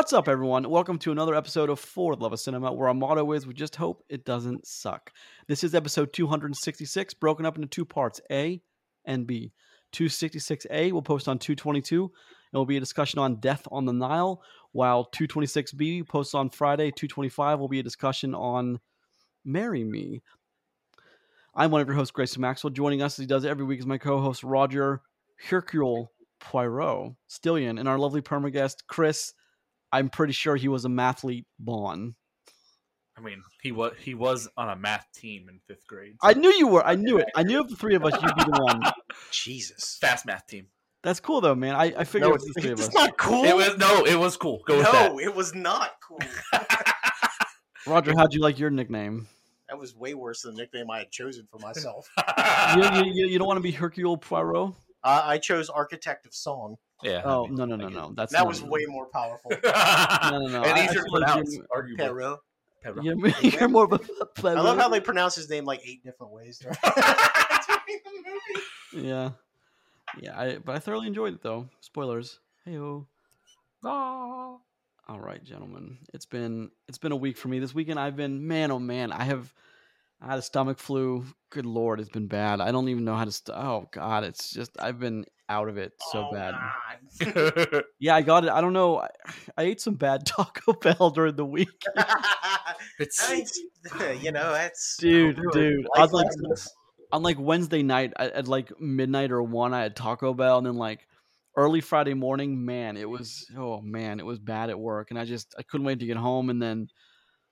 What's up, everyone? Welcome to another episode of For Love of Cinema, where our motto is we just hope it doesn't suck. This is episode 266, broken up into two parts A and B. 266A will post on 222. It will be a discussion on Death on the Nile, while 226B posts on Friday. 225 will be a discussion on Marry Me. I'm one of your hosts, Grayson Maxwell. Joining us as he does every week is my co host, Roger Hercule Poirot Stillion, and our lovely perma guest, Chris. I'm pretty sure he was a mathlete Bond. I mean, he was he was on a math team in fifth grade. I knew you were. I knew it. I knew of the three of us, you'd be the one. Jesus. Fast math team. That's cool though, man. I, I figured No, it was the three of it's us. not cool. It was no, it was cool. Go with no, it was not cool. Roger, how'd you like your nickname? that was way worse than the nickname I had chosen for myself. You, you, you, you don't want to be Hercule Poirot? uh, I chose Architect of Song. Yeah. Oh I mean, no no no no. That's that was it. way more powerful. No, no, no. And I- I easier to pronounce. you're- Arguably. Perot. Perot. You're, you're more of a I love how they pronounce his name like eight different ways. during the movie. Yeah, yeah. I, but I thoroughly enjoyed it though. Spoilers. Hey Ah. All right, gentlemen. It's been it's been a week for me. This weekend I've been man oh man. I have I had a stomach flu. Good lord, it's been bad. I don't even know how to. St- oh god, it's just I've been out of it so Oh, bad. God. Yeah, I got it. I don't know. I, I ate some bad Taco Bell during the week, it's I you know, that's dude. Dude, I was like on like Wednesday night at, at like midnight or one, I had Taco Bell, and then like early Friday morning, man, it was oh man, it was bad at work, and I just I couldn't wait to get home, and then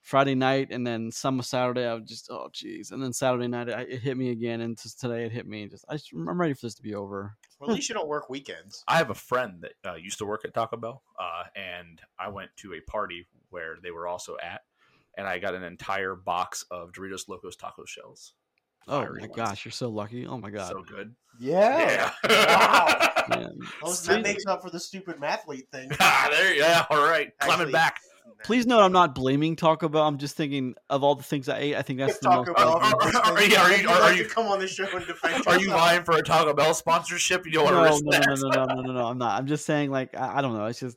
Friday night, and then some Saturday, I was just oh jeez, and then Saturday night, I, it hit me again, and just today it hit me. Just I just, I'm ready for this to be over. Well, at least you don't work weekends. I have a friend that uh, used to work at Taco Bell, uh, and I went to a party where they were also at, and I got an entire box of Doritos Locos taco shells. Oh my ones. gosh, you're so lucky. Oh my god, so good. Yeah. Yeah. Wow. man. Those- that makes up for the stupid mathlete thing. ah, there, yeah, all right, climbing back. Please note, I'm not blaming Taco Bell. I'm just thinking of all the things I ate. I think that's the Taco most. Bell Are- are- was are- are you- you'd are you- come on the show and defend Are you yourself? vying for a Taco Bell sponsorship? You don't no, want to risk no, that. no, no, no, no, no, no. I'm not. I'm just saying, like, I, I don't know. It's just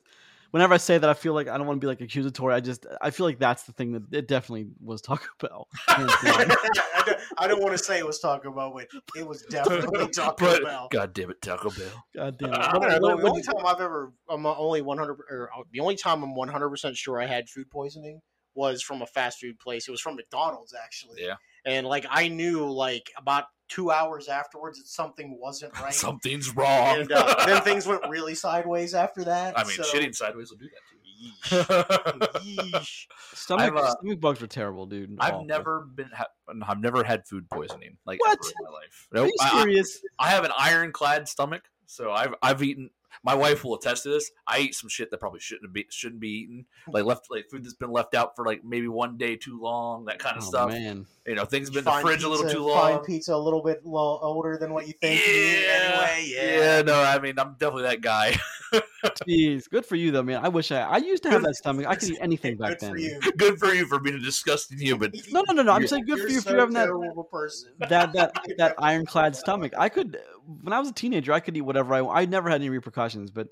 whenever I say that, I feel like I don't want to be like accusatory. I just, I feel like that's the thing that it definitely was Taco Bell. I don't, I don't want to say it was Taco Bell, but it was definitely Taco But Bell. God damn it, Taco Bell. God damn it. I don't know, what- the only time I've ever, I'm only 100, or uh, the only time I'm 100 percent sure I had food poisoning was from a fast food place. It was from McDonald's actually. Yeah. And like I knew, like about two hours afterwards, that something wasn't right. Something's wrong. and uh, then things went really sideways after that. I mean, so- shitting sideways will do that Yeesh. to Yeesh. stomach, uh, stomach bugs are terrible, dude. I've Awful. never been. Ha- I've never had food poisoning like What? ever in my life. Are Nope. you I- I- serious? I have an ironclad stomach, so I've I've eaten. My wife will attest to this. I eat some shit that probably shouldn't be shouldn't be eaten, hmm. like left like food that's been left out for like maybe one day too long, that kind of oh stuff. man. You know, things have been in the Find fridge a little pizza- too Find long. pizza a little bit lo- older than what you think. you anyway. Yeah. yeah, no, I mean, I'm definitely that guy. Jeez, good for you though, man. I wish I. I used to have that stomach. I could eat anything back Good then. for you. Good for you for being a disgusting human. No, no, no, no. I'm You're- saying good for you for having that terrible person. that that that ironclad stomach. I could when I was a teenager, I could eat whatever I. I never had any repercussions, but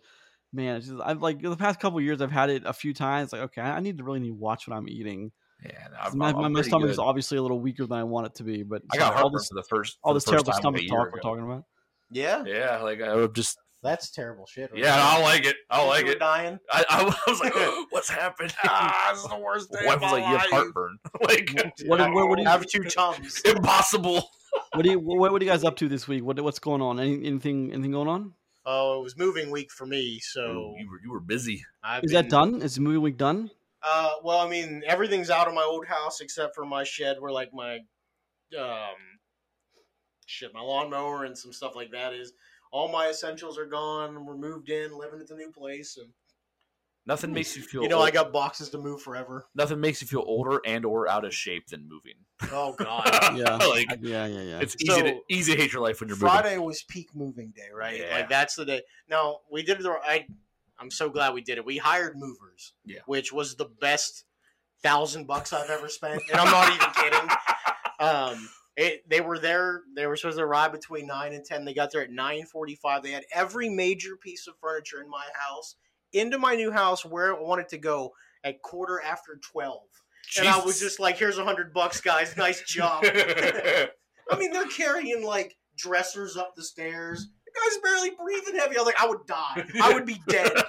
man, it's just I've like the past couple of years, I've had it a few times. Like, okay, I need to really need to watch what I'm eating. Yeah, no, I'm, my I'm my, my pretty stomach is obviously a little weaker than I want it to be, but I got all this for the first all this the first terrible time, stomach like, a talk we're talking about. Yeah, Yeah, like I would just that's terrible shit. right yeah. I like it. I don't You like it. Dying. I, I was like, what's happening? Ah, this is the worst day Wife of was my like, you have heartburn. like What, what, what, do you, have two tums. impossible. what, do you, what, what are you guys up to this week? What, what's going on? Any, anything anything going on? Oh, it was moving week for me, so you were you were busy. I've Is that done? Is the movie week done? Uh, well, I mean, everything's out of my old house except for my shed, where like my um, shit, my lawnmower and some stuff like that is. All my essentials are gone. We're moved in, living at the new place, and Nothing makes you feel you know old- I got boxes to move forever. nothing makes you feel older and or out of shape than moving. Oh God. Yeah, like yeah, yeah, yeah. it's easy to easy to hate your life when you're moving. Friday was peak moving day, right? Yeah. Like that's the day. Now we did it. the- I I'm so glad we did it. We hired movers, Yeah. which was the best thousand bucks I've ever spent, and I'm not even kidding. Um, it, they were there. They were supposed to arrive between nine and ten. They got there at nine forty-five. They had every major piece of furniture in my house into my new house where I wanted to go at quarter after twelve, and I was just like, "Here's a hundred bucks, guys. Nice job." I mean, they're carrying like dressers up the stairs. The guy's barely breathing heavy. I was like, I would die. I would be dead.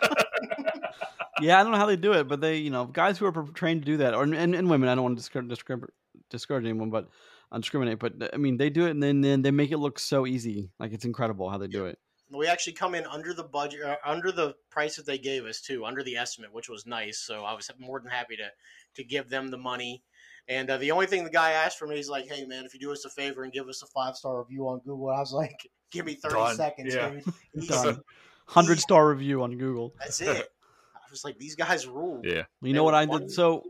Yeah, I don't know how they do it, but they, you know, guys who are trained to do that, or and, and women. I don't want to discourage, discourage, discourage anyone, but uh, discriminate. But I mean, they do it, and then, then they make it look so easy. Like it's incredible how they do it. we actually come in under the budget, uh, under the price that they gave us too, under the estimate, which was nice. So I was more than happy to to give them the money. And uh, the only thing the guy asked for me is like, "Hey man, if you do us a favor and give us a five star review on Google," I was like, "Give me thirty Done. seconds, Yeah. dude. Done. Hundred star review on Google. That's it." I was like, "These guys rule." yeah. You know what I did? So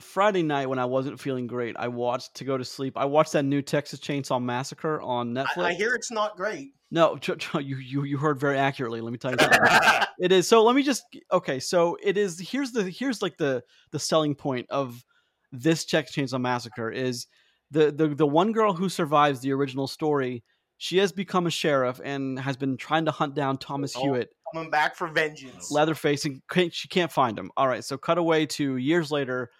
Friday night when I wasn't feeling great, I watched to go to sleep. I watched that new Texas Chainsaw Massacre on Netflix. I, I hear it's not great. No, you you you heard very accurately. Let me tell you something. it is. So let me just okay. So it is. Here's the here's like the the selling point of this Texas Chainsaw Massacre is the the the one girl who survives the original story. She has become a sheriff and has been trying to hunt down Thomas Oh. Hewitt, Coming back for vengeance. Leatherface, and can't- she can't find him. All right, so cut away to years later.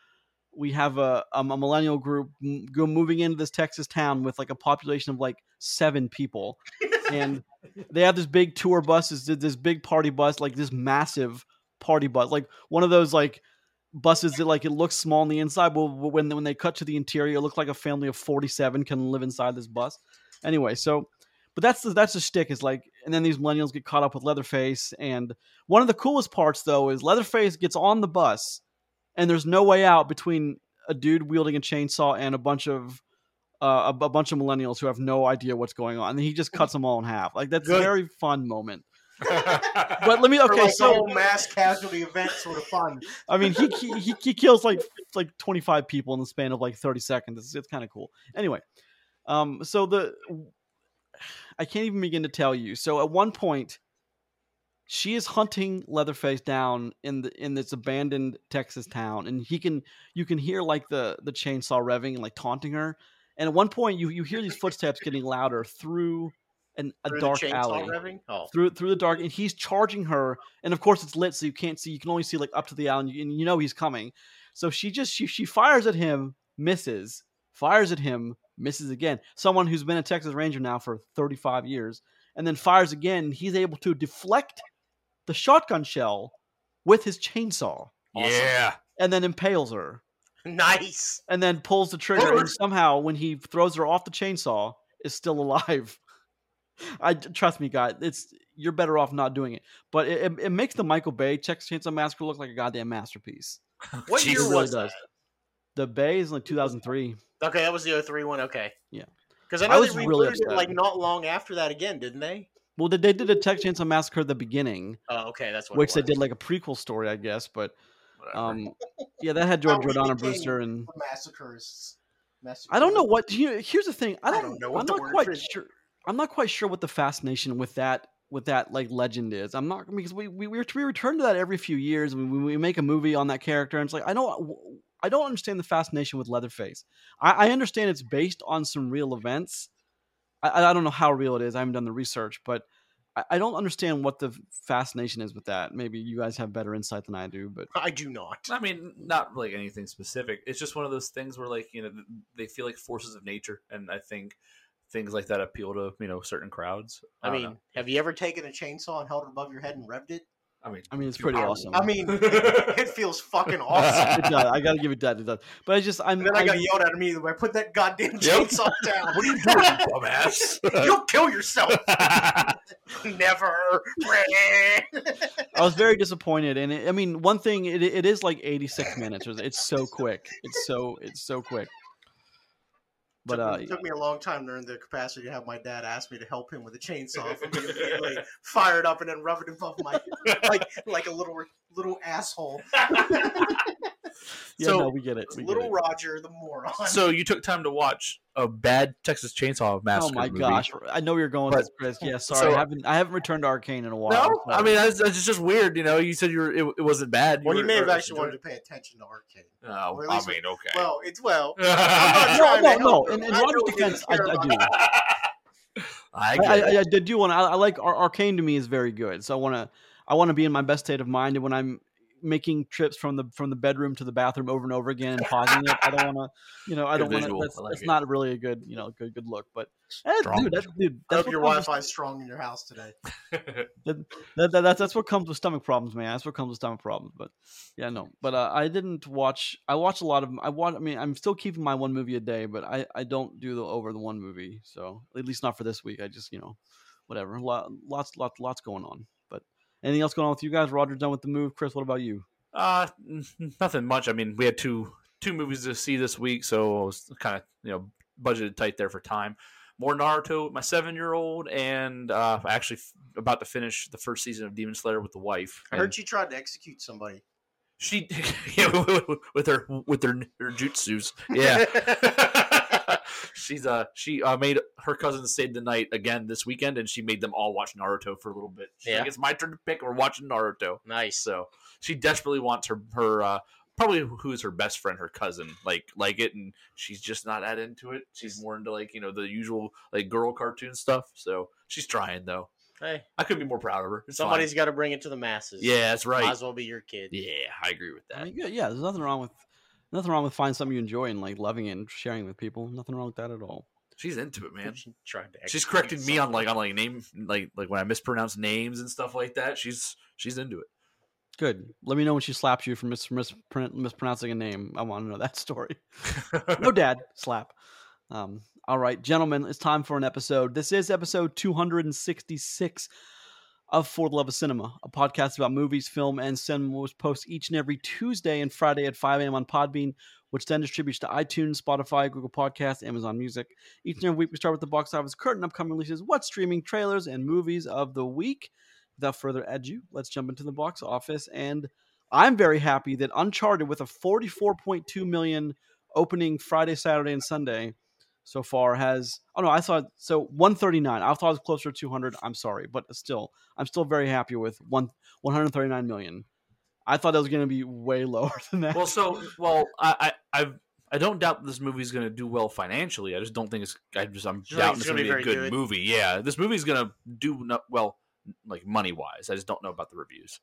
We have a, um, a millennial group m- go moving into this Texas town with like a population of like seven people, and they have this big tour buses, this big party bus, like this massive party bus, like one of those like buses that like it looks small on the inside, but when when they cut to the interior, it looks like a family of forty seven can live inside this bus. Anyway, so but that's the that's the shtick is like, and then these millennials get caught up with Leatherface, and one of the coolest parts though is Leatherface gets on the bus, and there's no way out between a dude wielding a chainsaw and a bunch of uh, a, a bunch of millennials who have no idea what's going on. And he just cuts them all in half. Like that's a very fun moment. But let me okay, like, so mass casualty event sort of fun. I mean, he, he he he kills like like 25 people in the span of like 30 seconds. It's, it's kind of cool. Anyway, um, so the I can't even begin to tell you. So at one point, she is hunting Leatherface down in the in this abandoned Texas town, and he can you can hear like the the chainsaw revving and like taunting her. And at one point, you you hear these footsteps getting louder through an, a Through dark alley? Oh. through through the dark, and he's charging her. And of course, it's lit, so you can't see. You can only see like up to the alley, and you, and you know he's coming. So she just she she fires at him, misses, fires at him, misses again. Someone who's been a Texas Ranger now for 35 years, and then fires again. He's able to deflect the shotgun shell with his chainsaw, Yeah. and then impales her, Nice. and then pulls the trigger. And somehow, when he throws her off the chainsaw, is still alive. I trust me, guy. It's you're better off not doing it. But it, it, it makes the Michael Bay Texas Chainsaw Massacre look like a goddamn masterpiece. What year Jesus. really was does. that? The Bay is like 2003. Okay, that was the 03 one. Okay. Yeah. Because I I know was they really rebooted it like not long after that again, didn't they? Well, they, they did a Texas Chainsaw Massacre at the beginning, Oh, okay, that's what. which it they did like a prequel story, I guess. But um, yeah, that had George How we Jordana Brewster and the massacres. I don't know what. You know, here's the thing. I I don't, don't know what I'm the not word quite for- sure. I'm not quite sure what the fascination with that with that like legend is. I'm not because we we we, we return to that every few years and we, we make a movie on that character and it's like I don't I don't understand the fascination with Leatherface. I, I understand it's based on some real events. I, I don't know how real it is. I haven't done the research, but I, I don't understand what the fascination is with that. Maybe you guys have better insight than I do, but I do not. I mean, not like anything specific. It's just one of those things where, like, you know, they feel like forces of nature, and I think things like that appeal to you know certain crowds. I don't mean, know. have you ever taken a chainsaw and held it above your head and revved it? I mean, I mean it's pretty I- awesome. I mean, it feels fucking awesome. it does. I gotta give it that. It does. But I just I'm And then I got I'm- yelled at immediately. I put that goddamn Yep. chainsaw down. what are you doing, you dumbass? You'll kill yourself. Never. I was very disappointed, and it, I mean, one thing it, it is like 86 minutes. It's so quick. It's so it's so quick. But took, uh, me, took me a long time to earn the capacity to have my dad ask me to help him with a chainsaw. For me to immediately fire up and then rub it above my like like a little little asshole. yeah, so- no, we get it. We get Little it. Roger the moron. so you took time to watch a bad Texas Chainsaw Massacre. Oh my movie. gosh! I know you're going, But- with this, Chris. Yeah, sorry, so- I haven't I haven't returned to Arcane in a while. No, I mean that's, that's just weird. You know, you said you were it, it wasn't bad. well, you were- may have actually wanted to pay attention to Arcane. Oh, or at I least- mean, okay. Well, it's well. no, trying no, to no. help In, in I Roger's defense, I, I do. I I, I. I, I do want. I, I like Ar- Arcane to me is very good. So I want to. I want to be in my best state of mind, and when I'm making trips from the from the bedroom to the bathroom over and over again and pausing it, I don't want to, you know, I don't want to. visual. That's, like that's not really a good, you know, good good look. But eh, dude, that, dude, I that's hope your what comes Wi-Fi's strong in your house today. that, that, that- that's that's what comes with stomach problems, man. That's what comes with stomach problems. But yeah, no. But uh, I didn't watch. I watch a lot of. I watch. I mean, I'm still keeping my one movie a day, but I I don't do the over the one movie. So at least not for this week. I just you know, whatever. Lot, lots lots lots going on. But anything else going on with you guys? Roger done with the move. Chris, what about you? Uh, nothing much. I mean, we had two two movies to see this week, so I was kind of you know budgeted tight there for time. More Naruto with my seven year old, and uh, actually f- about to finish the first season of Demon Slayer with the wife. I heard she tried to execute somebody. she yeah, with- with her with her her jutsus. Yeah, she's uh she uh, made her cousin stayed the night again this weekend, and she made them all watch Naruto for a little bit. She's Yeah. like, it's my turn to pick. We're watching Naruto. nice. So she desperately wants her her uh, probably who's her best friend, her cousin, like like it, and she's just not that into it. She's more into like you know the usual like girl cartoon stuff. So she's trying though. Hey, I couldn't be more proud of her. It's somebody's fine. got to bring it to the masses. yeah, that's might right. as well be your kid. Yeah, I agree with I that. mean, yeah, yeah. There's nothing wrong with nothing wrong with finding something you enjoy and like loving it and sharing it with people. Nothing wrong with that at all. She's into it, man. She tried to. She's execute correcting me on like on like name like like when I mispronounce names and stuff like that. She's she's into it. Good. Let me know when she slaps you for mis- mispron- mispronouncing a name. I want to know that story. no dad slap um all right gentlemen it's time for an episode this is episode 266 of for the love of cinema a podcast about movies film and cinema was posted each and every tuesday and friday at 5 a.m on podbean which then distributes to itunes spotify google Podcasts, amazon music. Each and every week we start with the box office curtain upcoming releases what streaming trailers and movies of the week. Without further ado let's jump into the box office and i'm very happy that uncharted with a 44.2 million opening Friday, Saturday, and Sunday so far has oh no, I thought so 139. I thought it was closer to 200. I'm sorry, but still, I'm still very happy with one 139 million. I thought that was going to be way lower than that. well, so well, I I I've, I don't doubt this movie's going to do well financially. I just don't think it's. I just I'm You don't doubting it's it's gonna be be a good, good? movie. Yeah, this movie's going to do not well, like money wise. I just don't know about the reviews.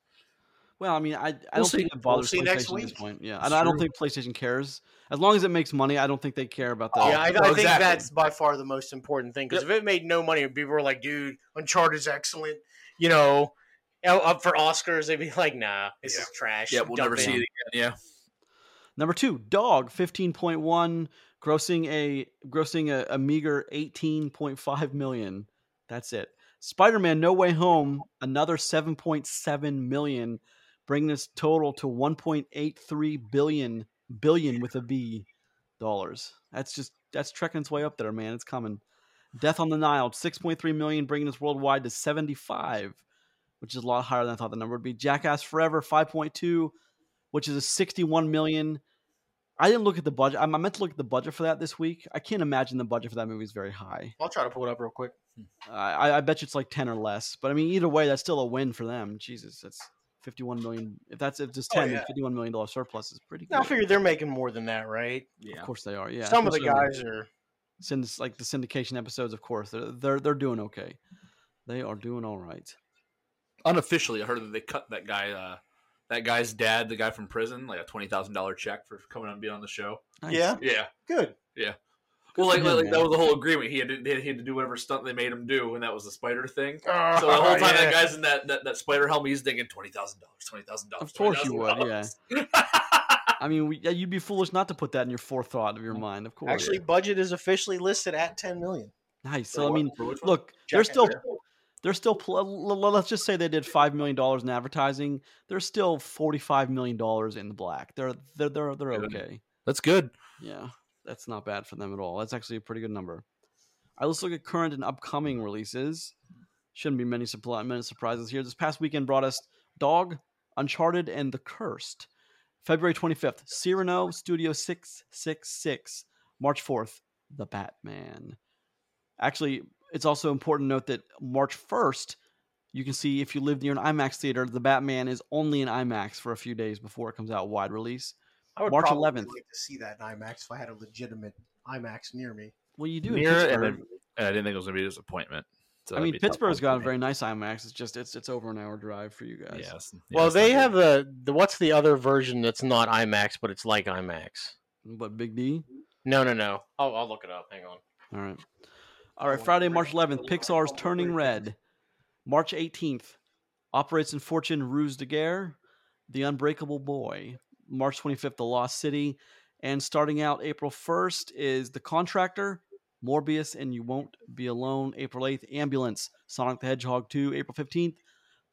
Well, I mean, I, I We'll don't see. think it bothers We'll see PlayStation next at this point. Yeah, and I don't think PlayStation cares as long as it makes money. I don't think they care about that. Yeah, I, no, I think exactly. that's by far the most important thing. Because if it made no money, people were like, "Dude, Uncharted is excellent," you know, up for Oscars, they'd be like, "Nah, this Yeah. is trash." Yeah, we'll Dump never it." see it again. Yeah, Number two, Dog, fifteen point one, grossing a grossing a, a meager eighteen point five million. That's it. Spider Man No Way Home, another seven point seven million, bringing this total to one point eight three billion billion with a B dollars. That's just that's trekking its way up there, man. It's coming. Death on the Nile, six point three million, bringing us worldwide to seventy five, which is a lot higher than I thought the number would be. Jackass Forever, five point two which is a 61 million. I didn't look at the budget. I meant to look at the budget for that this week. I can't imagine the budget for that movie is very high. I'll try to pull it up real quick. I, I bet you it's like 10 or less. But I mean, either way, that's still a win for them. Jesus, that's 51 million. If that's if it's Oh, 10, yeah. 51 million dollar surplus is pretty good. I figure they're making more than that, right? yeah. Of course they are. Yeah, Some of the guys are. since like the syndication episodes, of course, they're they're they're doing okay. They are doing all right. Unofficially, I heard that they cut that guy. Uh, that guy's dad, the guy from prison, like a twenty thousand dollar check for coming on and being on the show. Nice. Yeah, Yeah. good. Well, like, like, that was the whole agreement. He had to, he had to do whatever stunt they made him do, and that was the spider thing. Oh, So ah, the whole time yeah. that guy's in that, that, that spider helmet, he's thinking twenty thousand dollars, twenty thousand dollars. Of course you would, yeah. I mean, we, yeah, you'd be foolish not to put that in your forethought of your mind. Of course. Actually, budget is officially listed at 10 million. nice. So I mean, look, look, they're still they're still let's just say they did five million dollars in advertising. They're still forty five million dollars in the black. They're they're they're they're okay. that's good. Yeah, that's not bad for them at all. That's actually a pretty good number. Right, let's look at current and upcoming releases. Shouldn't be many, supply, many surprises here. This past weekend brought us Dog, Uncharted, and The Cursed. February 25th, Cyrano Studio 666. March 4th, The Batman. Actually, it's also important to note that March 1st, you can see if you live near an IMAX theater, The Batman is only in IMAX for a few days before it comes out wide release. I would March probably 11th. like to see that in IMAX if I had a legitimate IMAX near me. Well, you do in Near and, Pittsburgh. then- and I didn't think it was gonna be a disappointment. So I mean, be a tough Pittsburgh's one got a very nice IMAX. It's just it's it's over an hour drive for you guys. Yes. it's- yeah, well, they have the, the what's the other version that's not IMAX, but it's like IMAX. But Big D. No, no, no. I'll, I'll look it up. Hang on. All right. All right. Friday, March 11th. Pixar's Turning Red. March 18th. Operation Fortune Ruse de Guerre. The Unbreakable Boy. March 25th. The Lost City. And starting out April 1st is The Contractor, Morbius, and You Won't Be Alone. April 8th. Ambulance. Sonic the Hedgehog 2. April 15th.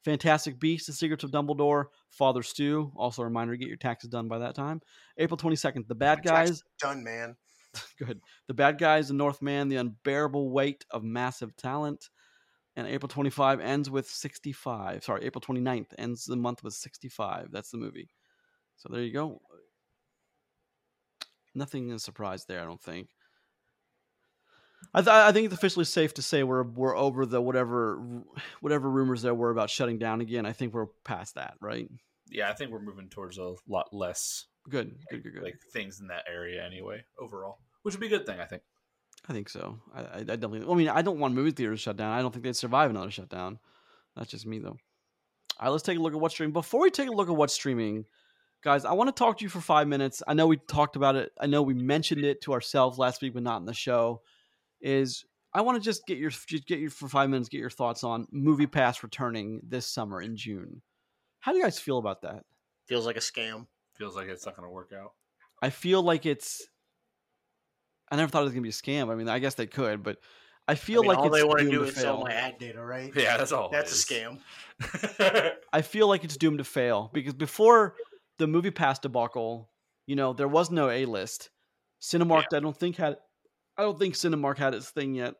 Fantastic Beasts: The Secrets of Dumbledore, Father Stew. Also, a reminder: get your taxes done by that time. April twenty second. The Bad Guys. done, man. Good. The Bad Guys, The Northman, The Unbearable Weight of Massive Talent. And April 25 ends with 65. Sorry, April 29th ends the month with 65. That's the movie. So there you go. Nothing is a surprise there, I don't think. I, th- I think it's officially safe to say we're we're over the whatever whatever rumors there were about shutting down again. I think we're past that, right? Yeah, I think we're moving towards a lot less Good, good, good, good. like things in that area anyway. Overall, which would be a good thing, I think. I think so. I, I, I definitely. I mean, I don't want movie theaters shut down. I don't think they'd survive another shutdown. That's just me, though. All right, let's take a look at what's streaming. Before we take a look at what's streaming, guys, I want to talk to you for five minutes. I know we talked about it. I know we mentioned it to ourselves last week, but not in the show. Is I want to just get your just get your for five minutes, get your thoughts on Movie Pass returning this summer in June. How do you guys feel about that? Feels like a scam. Feels like it's not going to work out. I feel like it's. I never thought it was gonna be a scam. I mean, I guess they could, but I feel I mean, like all it's they want to do to is sell my ad data, right? Yeah, that's all. it That's a scam. I feel like it's doomed to fail because before the movie pass debacle, you know, there was no A list. Cinemark, I don't think had, I don't think Cinemark had its thing yet.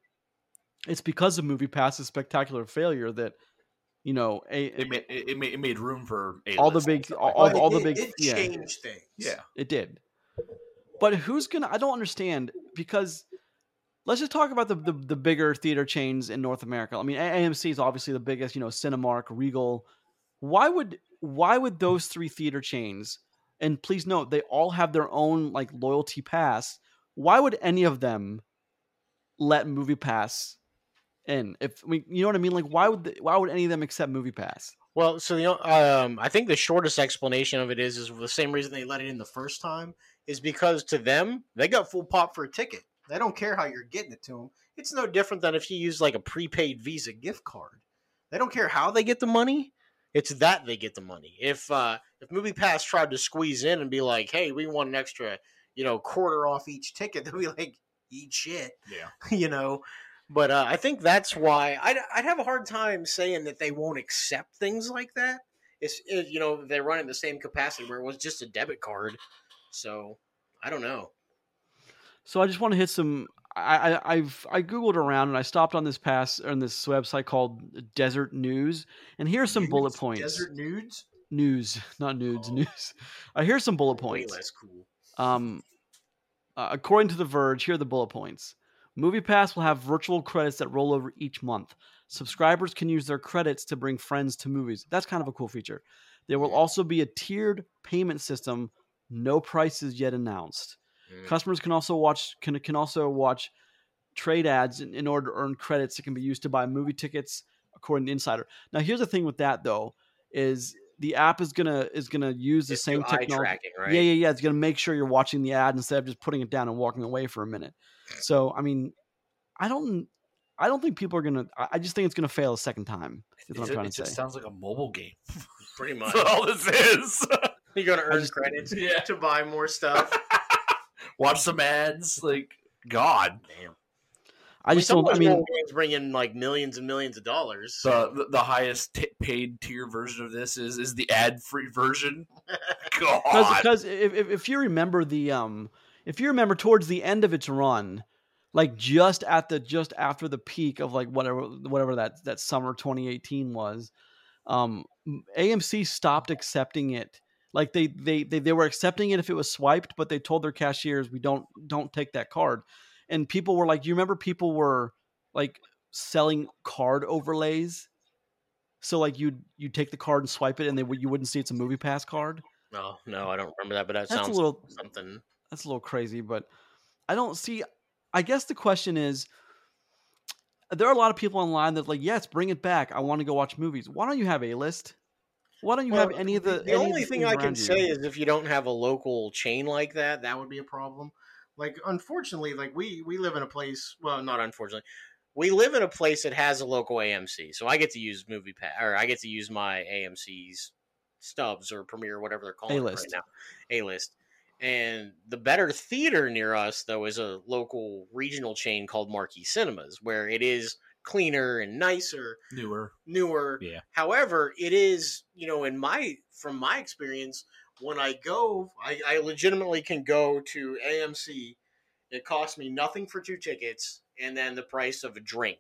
It's because of Movie Pass's spectacular failure that, you know, a It made it, it made, it made room for All the A-list big- and stuff all- all that. the- all the big- it yeah. changed things. yeah. it did. But who's gonna? I don't understand because let's just talk about the, the the bigger theater chains in North America. I mean, AMC is obviously the biggest. You know, Cinemark, Regal. Why would why would those three theater chains? And please note, they all have their own like loyalty pass. Why would any of them let Movie Pass in? If I mean, you know what I mean? Like, why would they, why would any of them accept Movie Pass? Well, so the um, I think the shortest explanation of it is is the same reason they let it in the first time is because to them they got full pop for a ticket. They don't care how you're getting it to them. It's no different than if you use like a prepaid Visa gift card. They don't care how they get the money. It's that they get the money. If uh, if MoviePass tried to squeeze in and be like, "Hey, we want an extra, you know, quarter off each ticket," they'll be like, "Eat shit." Yeah. you know. But uh, I think that's why I'd, I'd have a hard time saying that they won't accept things like that. It's it, you know they run in the same capacity where it was just a debit card. So I don't know. So I just want to hit some. I, I I've I googled around and I stopped on this pass on this website called Desert News, and here's some bullet points. Desert nudes. News, not nudes, Oh. news. Uh, here's some bullet points. Way less cool. Um, uh, according to The Verge, here are the bullet points. Movie Pass will have virtual credits that roll over each month. Subscribers can use their credits to bring friends to movies. That's kind of a cool feature. There will also be a tiered payment system. No prices yet announced. Mm. Customers can also watch can can also watch trade ads in, in order to earn credits that can be used to buy movie tickets, according to Insider. Now, here's the thing with that though, is the app is gonna is gonna use the It's same technology. tracking, right? Yeah, yeah, yeah. It's gonna make sure you're watching the ad instead of just putting it down and walking away for a minute. So, I mean, I don't, I don't think people are gonna. I I just think it's gonna fail a second time. Is what It, I'm trying it to just say. sounds like a mobile game. Pretty much. That's all this is. You're gonna earn just- credits Yeah. to buy more stuff. Watch some ads. Like God, Damn. I just don't. I mean, mobile games bring in like millions and millions of dollars. the the, the highest t- paid tier version of this is is the ad free version. God, because if, if if you remember the um, if you remember towards the end of its run, like just at the just after the peak of like whatever whatever that that summer 2018 was, um, AMC stopped accepting it. Like they, they they they were accepting it if it was swiped, but they told their cashiers we don't don't take that card. And people were like, you remember people were like selling card overlays. So like you you take the card and swipe it, and they would you wouldn't see it's a movie pass card. no, no, I don't remember that, but that That's a sounds little something. that's a little crazy, but I don't see. I guess the question is there are a lot of people online that like, yes, bring it back. I want to go watch movies. Why don't you have a list? Why don't you have any of the? the only thing I can you? say is if you don't have a local chain like that, that would be a problem. Like unfortunately, like we we live in a place. Well, not unfortunately, we live in a place that has a local AMC, so I get to use Movie Pass or I get to use my AMC's stubs or Premiere, whatever they're calling it right A-list. now, A list. And the better theater near us, though, is a local regional chain called Marquee Cinemas, where it is cleaner and nicer Newer. newer. Yeah. However, it is, you know, in my from my experience, when I go, I, I legitimately can go to AMC. It costs me nothing for two tickets and then the price of a drink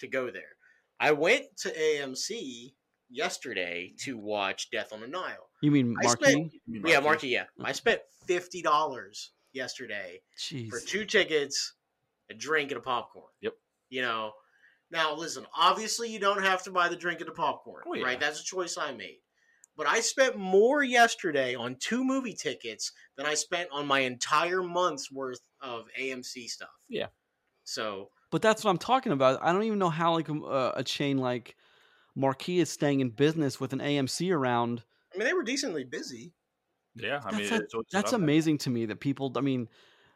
to go there. I went to AMC yesterday to watch Death on the Nile. You mean I Marquee? spent- Yeah, Marquee, yeah. I spent fifty dollars yesterday Jeez. for two tickets, a drink, and a popcorn. Yep. You know, now listen. Obviously, you don't have to buy the drink and the popcorn, Oh, yeah. right? That's a choice I made. But I spent more yesterday on two movie tickets than I spent on my entire month's worth of AMC stuff. Yeah. So But that's what I'm talking about. I don't even know how like a, a chain like Marquee is staying in business with an AMC around. I mean, they were decently busy. Yeah, I That's mean, a- it's, it's That's up there. amazing to me that people. I mean,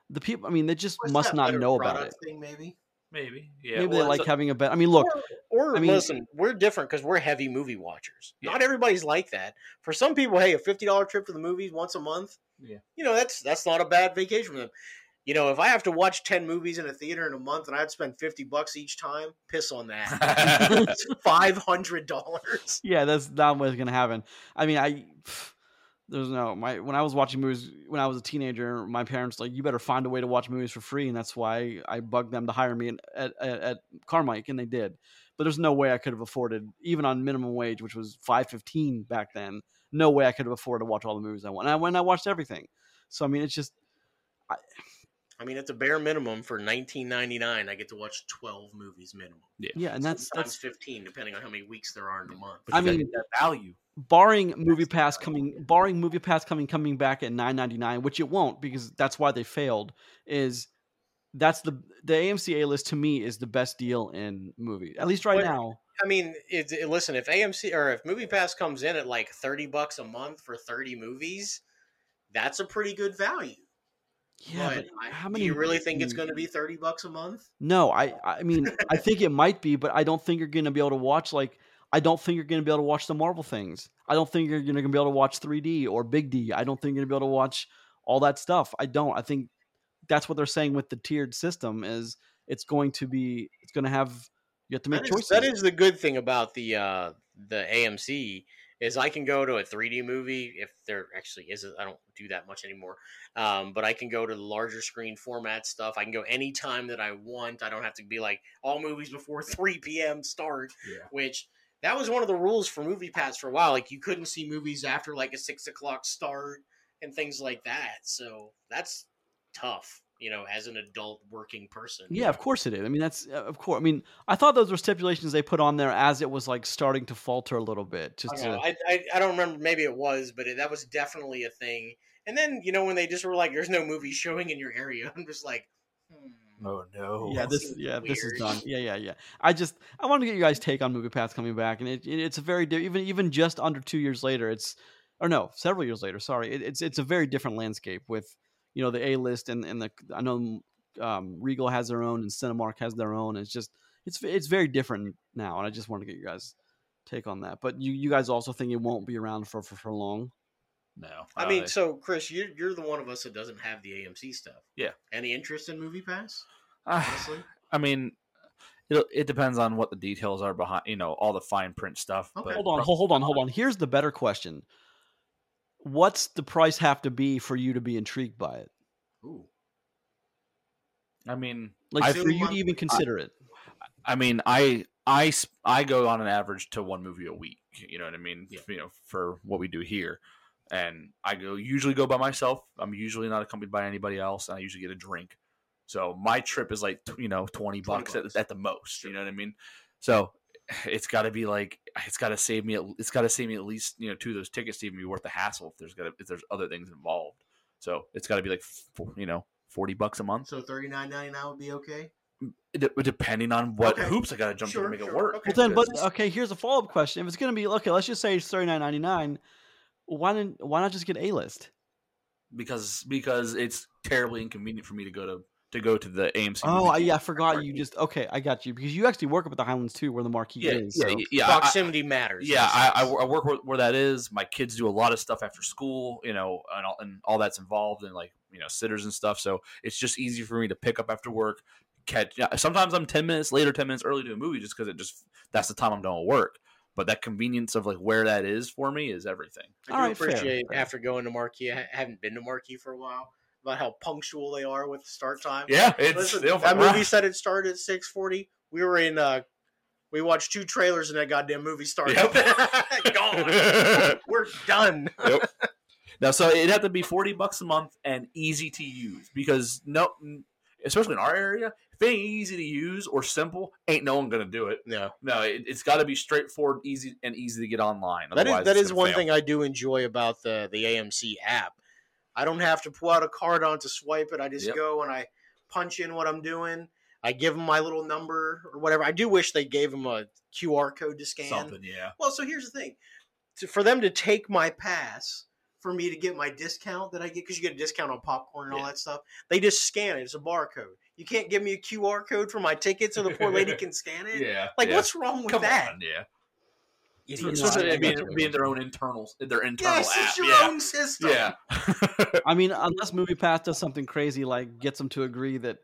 the people. I mean, they just What's must not know about it. Thing maybe. Maybe. Yeah. Maybe well, they like a- having a bet. I mean, look, or, or I mean- listen, we're different because we're heavy movie watchers. Yeah. Not everybody's like that. For some people, hey, a fifty dollar trip to the movies once a month, Yeah. you know, that's that's not a bad vacation for them. You know, if I have to watch ten movies in a theater in a month and I'd spend fifty bucks each time, piss on that. Five hundred dollars. yeah, that's not what's gonna happen. I mean, I there's no my when I was watching movies when I was a teenager, my parents like you better find a way to watch movies for free, and that's why I bugged them to hire me at at, at Carmike, and they did. But there's no way I could have afforded even on minimum wage, which was five fifteen back then. No way I could have afforded to watch all the movies I want. And I went, and I watched everything. So I mean, it's just I mean, it's a bare minimum for nineteen ninety nine. I get to watch twelve movies minimum. yeah, and that's Sometimes that's fifteen, depending on how many weeks there are in the month. but I mean- that value. barring movie pass coming barring movie pass coming coming back at 9.99 which it won't because that's why they failed is that's the the AMC A list to me is the best deal in movie at least right But- now I mean, it, it- listen, if AMC or if Movie Pass comes in at like thirty bucks a month for thirty movies, that's a pretty good value. Yeah but but I- how do many you really think it's mm, going to be thirty bucks a month? no I I mean I think it might be but I don't think you're going to be able to watch like I don't think you're going to be able to watch the Marvel things. I don't think you're going to be able to watch 3D or Big D. I don't think you're going to be able to watch all that stuff. I don't. I think that's what they're saying with the tiered system is it's going to be it's going to have you have to make That is, choices. that is the good thing about the uh, the AMC is I can go to a 3D movie if there actually is. I don't do that much anymore, um, but I can go to the larger screen format stuff. I can go anytime that I want. I don't have to be like all movies before 3 p.m. start. Yeah. which that was one of the rules for movie pass for a while like you couldn't see movies after like a six o'clock start and things like that so that's tough you know as an adult working person Yeah, of course it is. I mean, that's uh, of course. I mean, I thought those were stipulations they put on there as it was like starting to falter a little bit. Just I, to, know, I, I, I don't remember maybe it was but it, that was definitely a thing and then you know when they just were like there's no movie showing in your area i'm just like hmm. Oh no. yeah, that this seems yeah, this is done. Yeah, yeah, yeah. I just I want to get you guys' take on Movie Pass coming back, and it, it- it's a very di- even even just under two years later, it's or no, several years later. Sorry, it, it's it's a very different landscape with you know the A list and and the I know um, Regal has their own and Cinemark has their own. It's just it's it's very different now, and I just want to get you guys' take on that. But you you guys also think it won't be around for for, for long? No. i Uh, mean so chris you're, you're the one of us that doesn't have the amc stuff Yeah. any interest in movie pass uh, honestly I mean, it it depends on what the details are behind, you know, all the fine print stuff. Okay. But Hold on, hold, hold on, hold on. Here's the better question. What's the price have to be for you to be intrigued by it? Ooh. I mean, Like I for you to even consider it. I mean, I I I go on an average to one movie a week. You know what I mean? Yeah. You know, for what we do here, and I go usually go by myself. I'm usually not accompanied by anybody else, and I usually get a drink. So my trip is like you know twenty 20 bucks, bucks. At, at the most. You know what I mean? So it's got to be like it's got to save me. At, it's got to save me at least you know two of those tickets to even be worth the hassle if there's got to, if there's other things involved. So it's got to be like f- you know forty bucks a month. so 39.99 would be okay mm, d- depending on what Okay. hoops I got to jump Sure, to make sure. it work. Okay. Well, then, but okay, here's a follow up question: If it's going to be okay, let's just say it's thirty nine ninety nine. Why didn't why not just get A list? because because it's terribly inconvenient for me to go to to go to the AMC. Oh, I, yeah, I forgot you just okay. I got you because you actually work up at the Highlands too, where the marquee yeah is. yeah so- yeah. yeah, I- I- Proximity matters. yeah. I, I, I work where, where that is. My kids do a lot of stuff after school, you know, and all, and all that's involved in like you know sitters and stuff. So it's just easy for me to pick up after work. Catch. Yeah, sometimes I'm ten minutes later, ten minutes early to a movie, just because it just that's the time I'm done with work. But that convenience of like where that is for me is everything. I All do right, fair, appreciate fair. after going to Marquee. I haven't been to Marquee for a while. About how punctual they are with the start time. Yeah, it's Listen, that movie said it started at six forty. We were in. uh We watched two trailers and that goddamn movie started. Yep. Gone. We're done. Now, so it'd have to be forty bucks a month and easy to use because no, especially in our area, if it ain't easy to use or simple, ain't no one gonna do it. No, No, it, it's got to be straightforward, easy, and easy to get online. that is Otherwise, is gonna one fail. thing I do enjoy about the the AMC app. I don't have to pull out a card on to swipe it. I just Yep. go and I punch in what I'm doing. I give them my little number or whatever. I do wish they gave them a QR code to scan. Something, yeah. Well, so here's the thing: to, for them to take my pass for me to get my discount that I get because you get a discount on popcorn and all that stuff, they just scan it. It's a barcode. You can't give me a QR code for my ticket so the poor lady can scan it. Yeah. Like, yeah. what's wrong with Come that? on, yeah. Idiots. Especially Especially I- I being, being their own internals, their internal Yes, app. it's your yeah. own system. Yeah. I mean, unless MoviePass does something crazy like gets them to agree that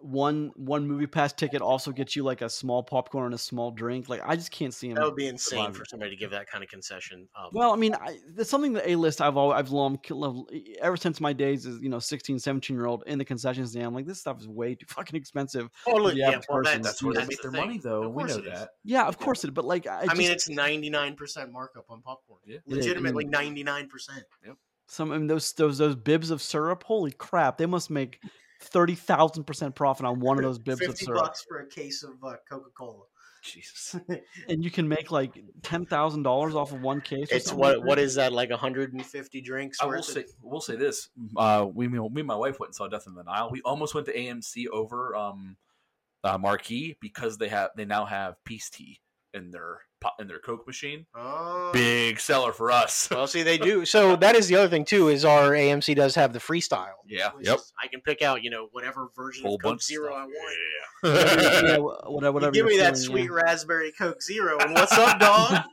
one one movie pass ticket also gets you like a small popcorn and a small drink. Like I just can't see them. That would be insane surviving. for somebody to give that kind of concession. Um, Well, I mean, I, that's something that A list I've always I've long loved, ever since my days as you know 16, 17 year old in the concession stand. I'm like this stuff is way too fucking expensive. oh, look, yeah, average well, person- that's, That's where they that's make their thing. money, though. Of We course know that. Yeah, of course it. But like I, I mean, it's ninety nine percent markup on popcorn. Yeah. It is. I Legitimately ninety nine percent. some I mean, those those those bibs of syrup. Holy crap! They must make thirty thousand percent profit on one of those bibs of Fifty syrup, bucks for a case of uh, Coca Cola. Jesus. and you can make like ten thousand dollars off of one case. It's something what like what that. is that like hundred and fifty drinks? I will worth? say, we'll say this. Uh, we, me, me and my wife went and saw Death in the Nile. We almost went to AMC over um, uh, Marquee because they have they now have peace tea in their pot in their Coke machine. Oh. Big seller for us. Well, see, they do. So that is the other thing too. Is our AMC does have the freestyle. Yeah. which Yep. is- I can pick out, you know, whatever version Whole of Coke bunch of Zero. I want. Yeah. yeah, wh- whatever. whatever you give you're me that feeling, sweet yeah. raspberry Coke Zero, and what's up, dog?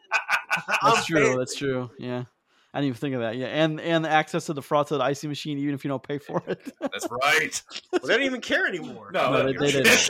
I'm That's true. fancy. That's true. Yeah. I didn't even think of that. Yeah, and and the access to the frosted icy machine, even if you don't pay for it, That's right. Well, they don't even care anymore. No, No, they- they didn't.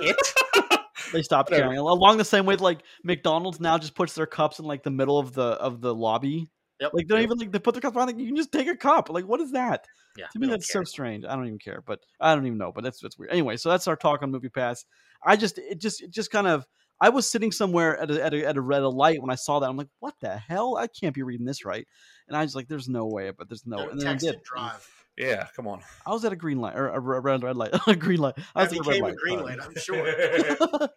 They stopped Whatever. caring. Along the same way, like McDonald's now just puts their cups in like the middle of the of the lobby. Yep. Like they don't Yep. even like they put their cups on. Like you can just take a cup. Like what is that? Yeah, To me, that's care. so strange. I don't even care. But I don't even know. But that's that's weird. Anyway, so that's our talk on Movie Pass. I just it just it just kind of I was sitting somewhere at a at a, at a red light when I saw that. I'm like, what the hell? I can't be reading this right. And I was like, there's no way. But there's no. And then I did. drive. Yeah. Come on. I was at a green light or a red red light. a green light. I That was at a red became a light. green light, I'm sure.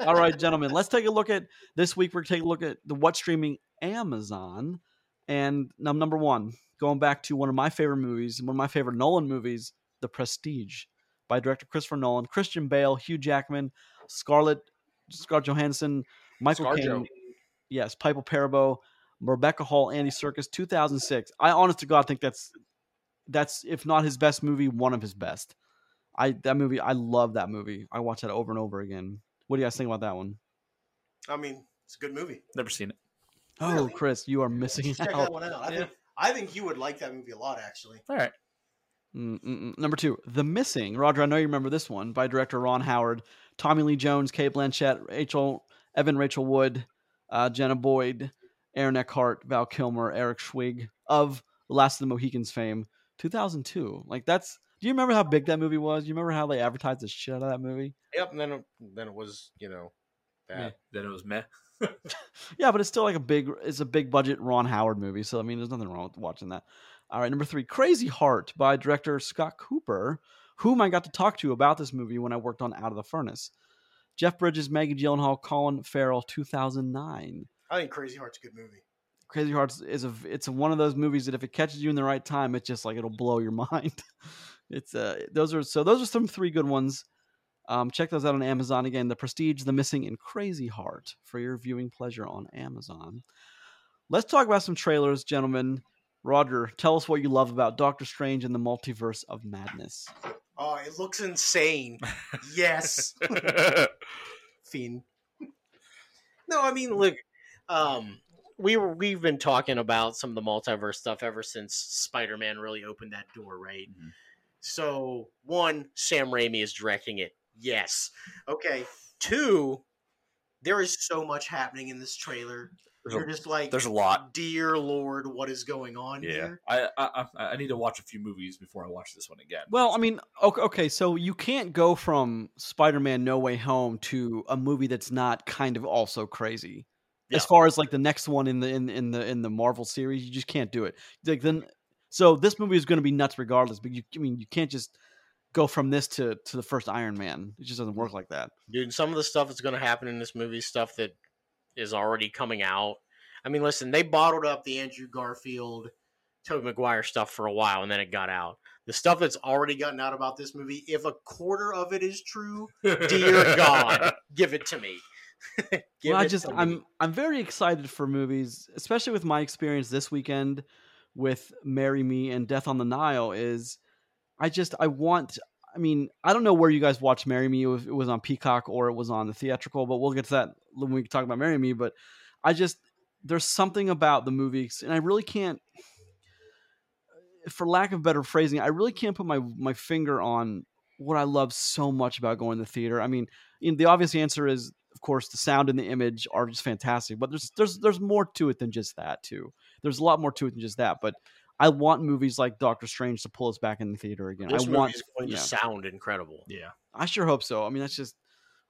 All right, gentlemen, let's take a look at this week. We're taking a look at the what streaming Amazon, and num- number one, going back to one of my favorite movies, one of my favorite Nolan movies, The Prestige, by director Christopher Nolan, Christian Bale, Hugh Jackman, Scarlett, Scarlett Johansson, Michael Caine, yes, Piper Perabo, Rebecca Hall, Andy Serkis, 2006. I honest to God think that's that's if not his best movie, one of his best. I that movie, I love that movie. I watch that over and over again. What do you guys think about that one? I mean, it's a good movie. Never seen it. Oh, Really? Chris, you are missing Check that one out. I, Yeah. think, I think you would like that movie a lot, actually. All right. Mm-mm-mm. Number two, The Missing. Roger, I know you remember this one by director Ron Howard, Tommy Lee Jones, Cate Blanchett, Rachel Evan, Rachel Wood, uh, Jenna Boyd, Aaron Eckhart, Val Kilmer, Eric Schweig of The Last of the Mohicans fame. 2002. Like that's. Do you remember how big that movie was? Do You remember how they advertised the shit out of that movie? Yep. And then it, then it was, you know, bad. Then it was meh. Yeah, but it's still like a big it's a big budget Ron Howard movie. So I mean there's nothing wrong with watching that. All right, number three, Crazy Heart by director Scott Cooper, whom I got to talk to about this movie when I worked on Out of the Furnace. Jeff Bridges, Maggie Gyllenhaal, Colin Farrell, 2009. I think Crazy Heart's a good movie. Crazy Hearts is a it's one of those movies that if it catches you in the right time, it's just like it'll blow your mind. it's uh those are so those are some three good ones. Um, check those out on Amazon. Again, The Prestige, The Missing, and Crazy Heart for your viewing pleasure on Amazon. Let's talk about some trailers, gentlemen. Roger, tell us what you love about Doctor Strange and the Multiverse of Madness. Oh, it looks insane. yes. Fiend. No, I mean, look, um, we were we've been talking about some of the multiverse stuff ever since Spider-Man really opened that door, right? Mhm. So, one, Sam Raimi is directing it. Yes. Okay. Two, there is so much happening in this trailer. There's You're a, just like, there's a lot. dear Lord, what is going on Yeah, here? I, I I I need to watch a few movies before I watch this one again. Well, I mean, okay, okay, so you can't go from Spider-Man No Way Home to a movie that's not kind of also crazy. As far as like the next one in the in, in the in the Marvel series, you just can't do it. Like then, so this movie is going to be nuts regardless. But you, I mean, you can't just go from this to to the first Iron Man. It just doesn't work like that. dude some of the stuff that's going to happen in this movie stuff that is already coming out i mean listen they bottled up the andrew garfield Tobey Maguire stuff for a while and then it got out the stuff that's already gotten out about this movie if a quarter of it is true dear god give it to me well, I just I'm I'm very excited for movies, especially with my experience this weekend with Marry Me and Death on the Nile. Is I just I want. I mean, I don't know where you guys watch Marry Me if it was on Peacock or it was on the theatrical, but we'll get to that when we talk about Marry Me. But I just there's something about the movies, and I really can't, for lack of better phrasing, I really can't put my my finger on what I love so much about going to the theater. I mean, you know, the obvious answer is, course, the sound and the image are just fantastic. But there's there's there's more to it than just that too. There's a lot more to it than just that. But I want movies like Doctor Strange to pull us back in the theater again. this I movie want, is going yeah. to sound incredible yeah, I sure hope so. I mean, that's just,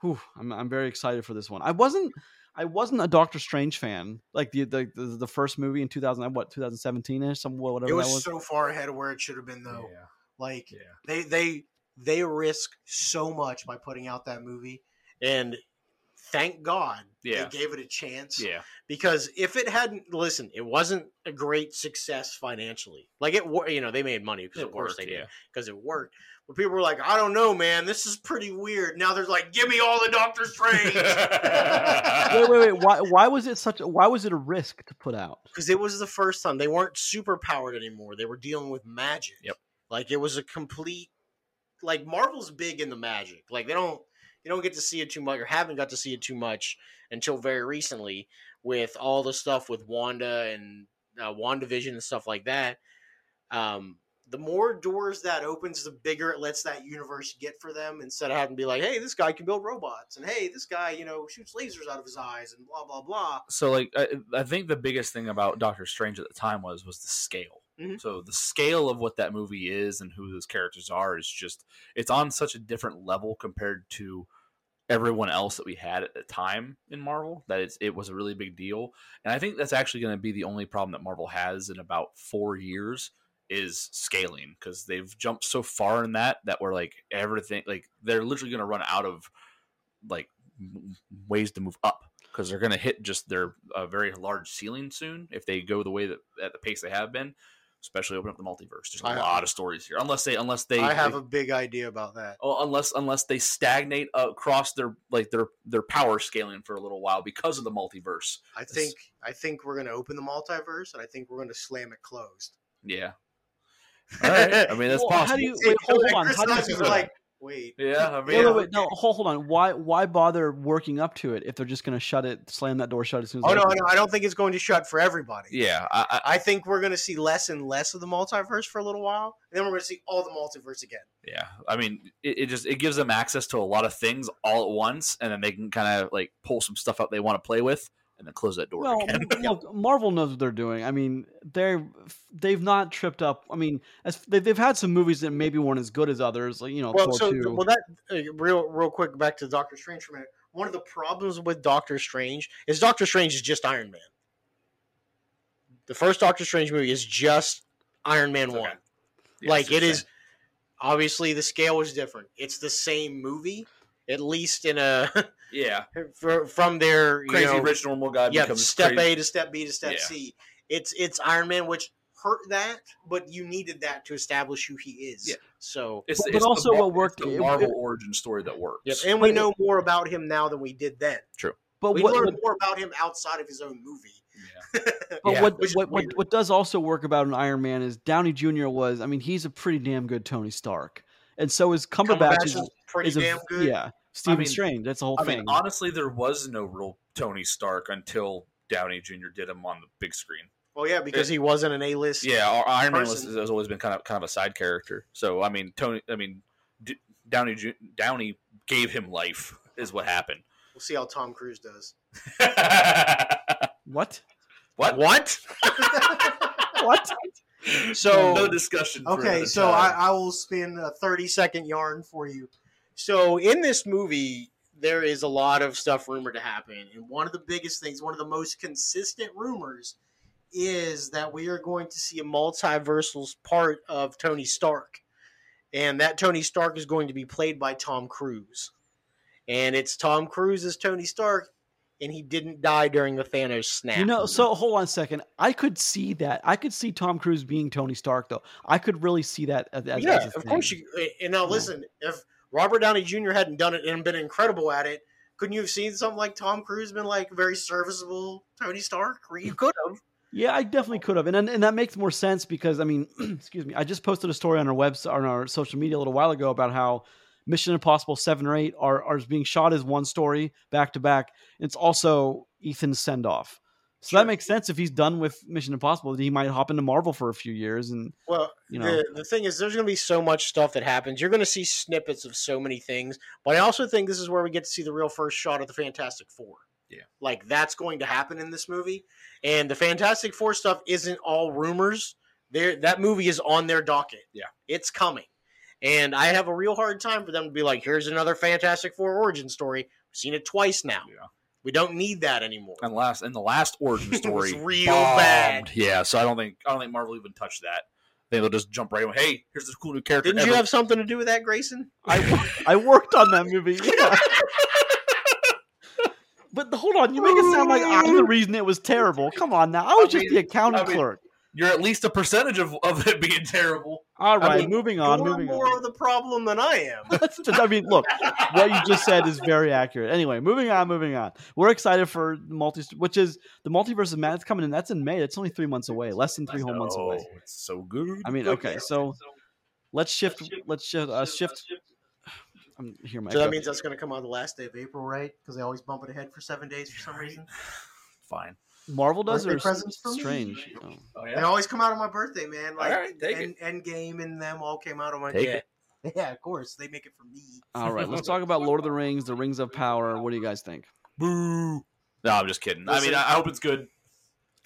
whew, I'm I'm very excited for this one. I wasn't I wasn't a Doctor Strange fan like the the the, the first movie in 2000 uh, what 2017 ish some whatever it that was, was. so far ahead of where it should have been though yeah, like yeah. they they they risk so much by putting out that movie and thank god Yeah. they gave it a chance yeah. because if it hadn't listen it wasn't a great success financially like it wor- you know they made money because It of course worked, they did yeah. because it worked but people were like i don't know man this is pretty weird now they're like give me all the doctor strange wait, wait, wait. Why, why was it such? A, why was it a risk to put out? because it was the first time they weren't super powered anymore they were dealing with magic Yep. like it was a complete like marvel's big in the magic like they don't you don't get to see it too much or haven't got to see it too much until very recently with all the stuff with wanda and uh, wandavision and stuff like that um the more doors that opens, the bigger it lets that universe get for them. Instead of having to be like, "Hey, this guy can build robots," and "Hey, this guy, you know, shoots lasers out of his eyes," and blah blah blah. so like I, I think the biggest thing about Doctor Strange at the time was was the scale. Mhm. So the scale of what that movie is and who those characters are is just it's on such a different level compared to everyone else that we had at the time in Marvel that it's it was a really big deal. And I think that's actually going to be the only problem that Marvel has in about 4 years is scaling because they've jumped so far in that that we're like everything like they're literally going to run out of like ways to move up because they're going to hit just their uh, very large ceiling soon if they go the way that at the pace they have been especially open up the multiverse there's a I- lot of stories here unless they unless they I have they- a big idea about that. oh, unless unless they stagnate across their like their their power scaling for a little while because of the multiverse I think I think we're gonna open the multiverse, and I think we're gonna slam it closed. yeah all right i mean that's Well, how possible do you- wait, hold on. How do you Hines that? like, wait, yeah i mean Wait, wait, wait. No, hold, hold on. Why why bother working up to it if they're just going to shut it, slam that door shut as soon as? oh no, no, I don't think it's going to shut for everybody. yeah I, I, I think we're gonna see less and less of the multiverse for a little while, and then we're gonna see all the multiverse again. Yeah, I mean, it, it just it gives them access to a lot of things all at once, and then they can kind of like pull some stuff out they want to play with, and then close that door Well, again. look, Marvel knows what they're doing. I mean, they're they've not tripped up. I mean, as they, they've had some movies that maybe weren't as good as others, like you know, Well, Thor so two. well that uh, real real quick back to Doctor Strange for a minute. One of the problems with Doctor Strange is Doctor Strange is just Iron Man. The first Doctor Strange movie is just Iron Man Okay. one. Yeah, like see what it you're is obviously the scale is different. It's the same movie, at least in a. Yeah, fr- from their you crazy know, rich normal guy yeah becomes step crazy. A to step B to step Yeah. C. It's it's Iron Man, which hurt that, but you needed that to establish who he is. Yeah. So, It's, But it's the also Mar- what worked- it's the Marvel it- origin story that works. yep. and we know more about him now than we did then. True. But We what, learned what- more about him outside of his own movie. Yeah. but Yeah, what, what, what, what does also work about an Iron Man is Downey Jr. was, I mean, he's a pretty damn good Tony Stark. And so is Cumberbatch. Cumberbatch is, is pretty is a- damn good. Yeah. Stephen mean- Strange. That's the whole I thing. mean, honestly, there was no real Tony Stark until Downey Jr. did him on the big screen. Well, yeah, because he wasn't an A-list. Yeah, our Iron Man was, has always been kind of kind of a side character. So I mean, Tony, I mean, D- Downey Ju- Downey gave him life, is what happened. We'll see how Tom Cruise does. what? what? What? What? So no discussion. Okay, so I. I will spin a 30 second yarn for you. So in this movie, there is a lot of stuff rumored to happen. And one of the biggest things, one of the most consistent rumors, is that we are going to see a multiversal part of Tony Stark. And that Tony Stark is going to be played by Tom Cruise. And it's Tom Cruise as Tony Stark, and he didn't die during the Thanos snap. You know, so hold on a second. I could see that. I could see Tom Cruise being Tony Stark, though. I could really see that as, yeah, as of course you. And now listen, if Robert Downey Jr. hadn't done it and been incredible at it, couldn't you have seen something like Tom Cruise been like very serviceable Tony Stark? You could have. Yeah, I definitely could have, and and, that makes more sense because I mean, excuse me, I just posted a story on our website on our social media a little while ago about how Mission Impossible Seven or Eight are are being shot as one story back to back. It's also Ethan's send off, so Sure. that makes sense. If he's done with Mission Impossible, he might hop into Marvel for a few years, and Well, You know. the the thing is, there's going to be so much stuff that happens. You're going to see snippets of so many things, but I also think this is where we get to see the real first shot of the Fantastic Four. Yeah. like that's going to happen in this movie, and the Fantastic Four stuff isn't all rumors. There, that movie is on their docket. Yeah. it's coming, and I have a real hard time for them to be like, "Here's another Fantastic Four origin story." We've seen it twice now. Yeah. We don't need that anymore. and last and the last origin story real bombed. bad. Yeah, so I don't think I don't think Marvel even touched that. I think they'll just jump right in. Hey, here's this cool new character. Didn't you have something to do with that, Grayson? I I worked on that movie. Yeah. But hold on, you make it sound like I'm the reason it was terrible. Come on now, I was I just mean- the accounting I mean, clerk. You're at least a percentage of, of it being terrible. All right, mean, moving on, You're moving more on. of the problem than I am. Just- I mean, look, what you just said is very accurate. Anyway, moving on, moving on. We're excited for multi, which is the multiverse of Madness coming in. That's in May. That's only three months away, less than three whole months away. Oh, It's so good. I mean, okay, so let's shift. Let's shift. Uh, shift. I'm here, My So that means that's going to come on the last day of April, right? Because they always bump it ahead for seven days for some reason. Fine. Marvel does Birthday or presents for me. Strange? Oh. Oh They always come out on my birthday, man. Like All right, take End, Endgame and them all came out on my Take yeah. it. Yeah, of course they make it for me. All right, let's talk about Lord of the Rings, the Rings of Power. What do you guys think? Boo. No, I'm just kidding. I mean, I I hope it's good.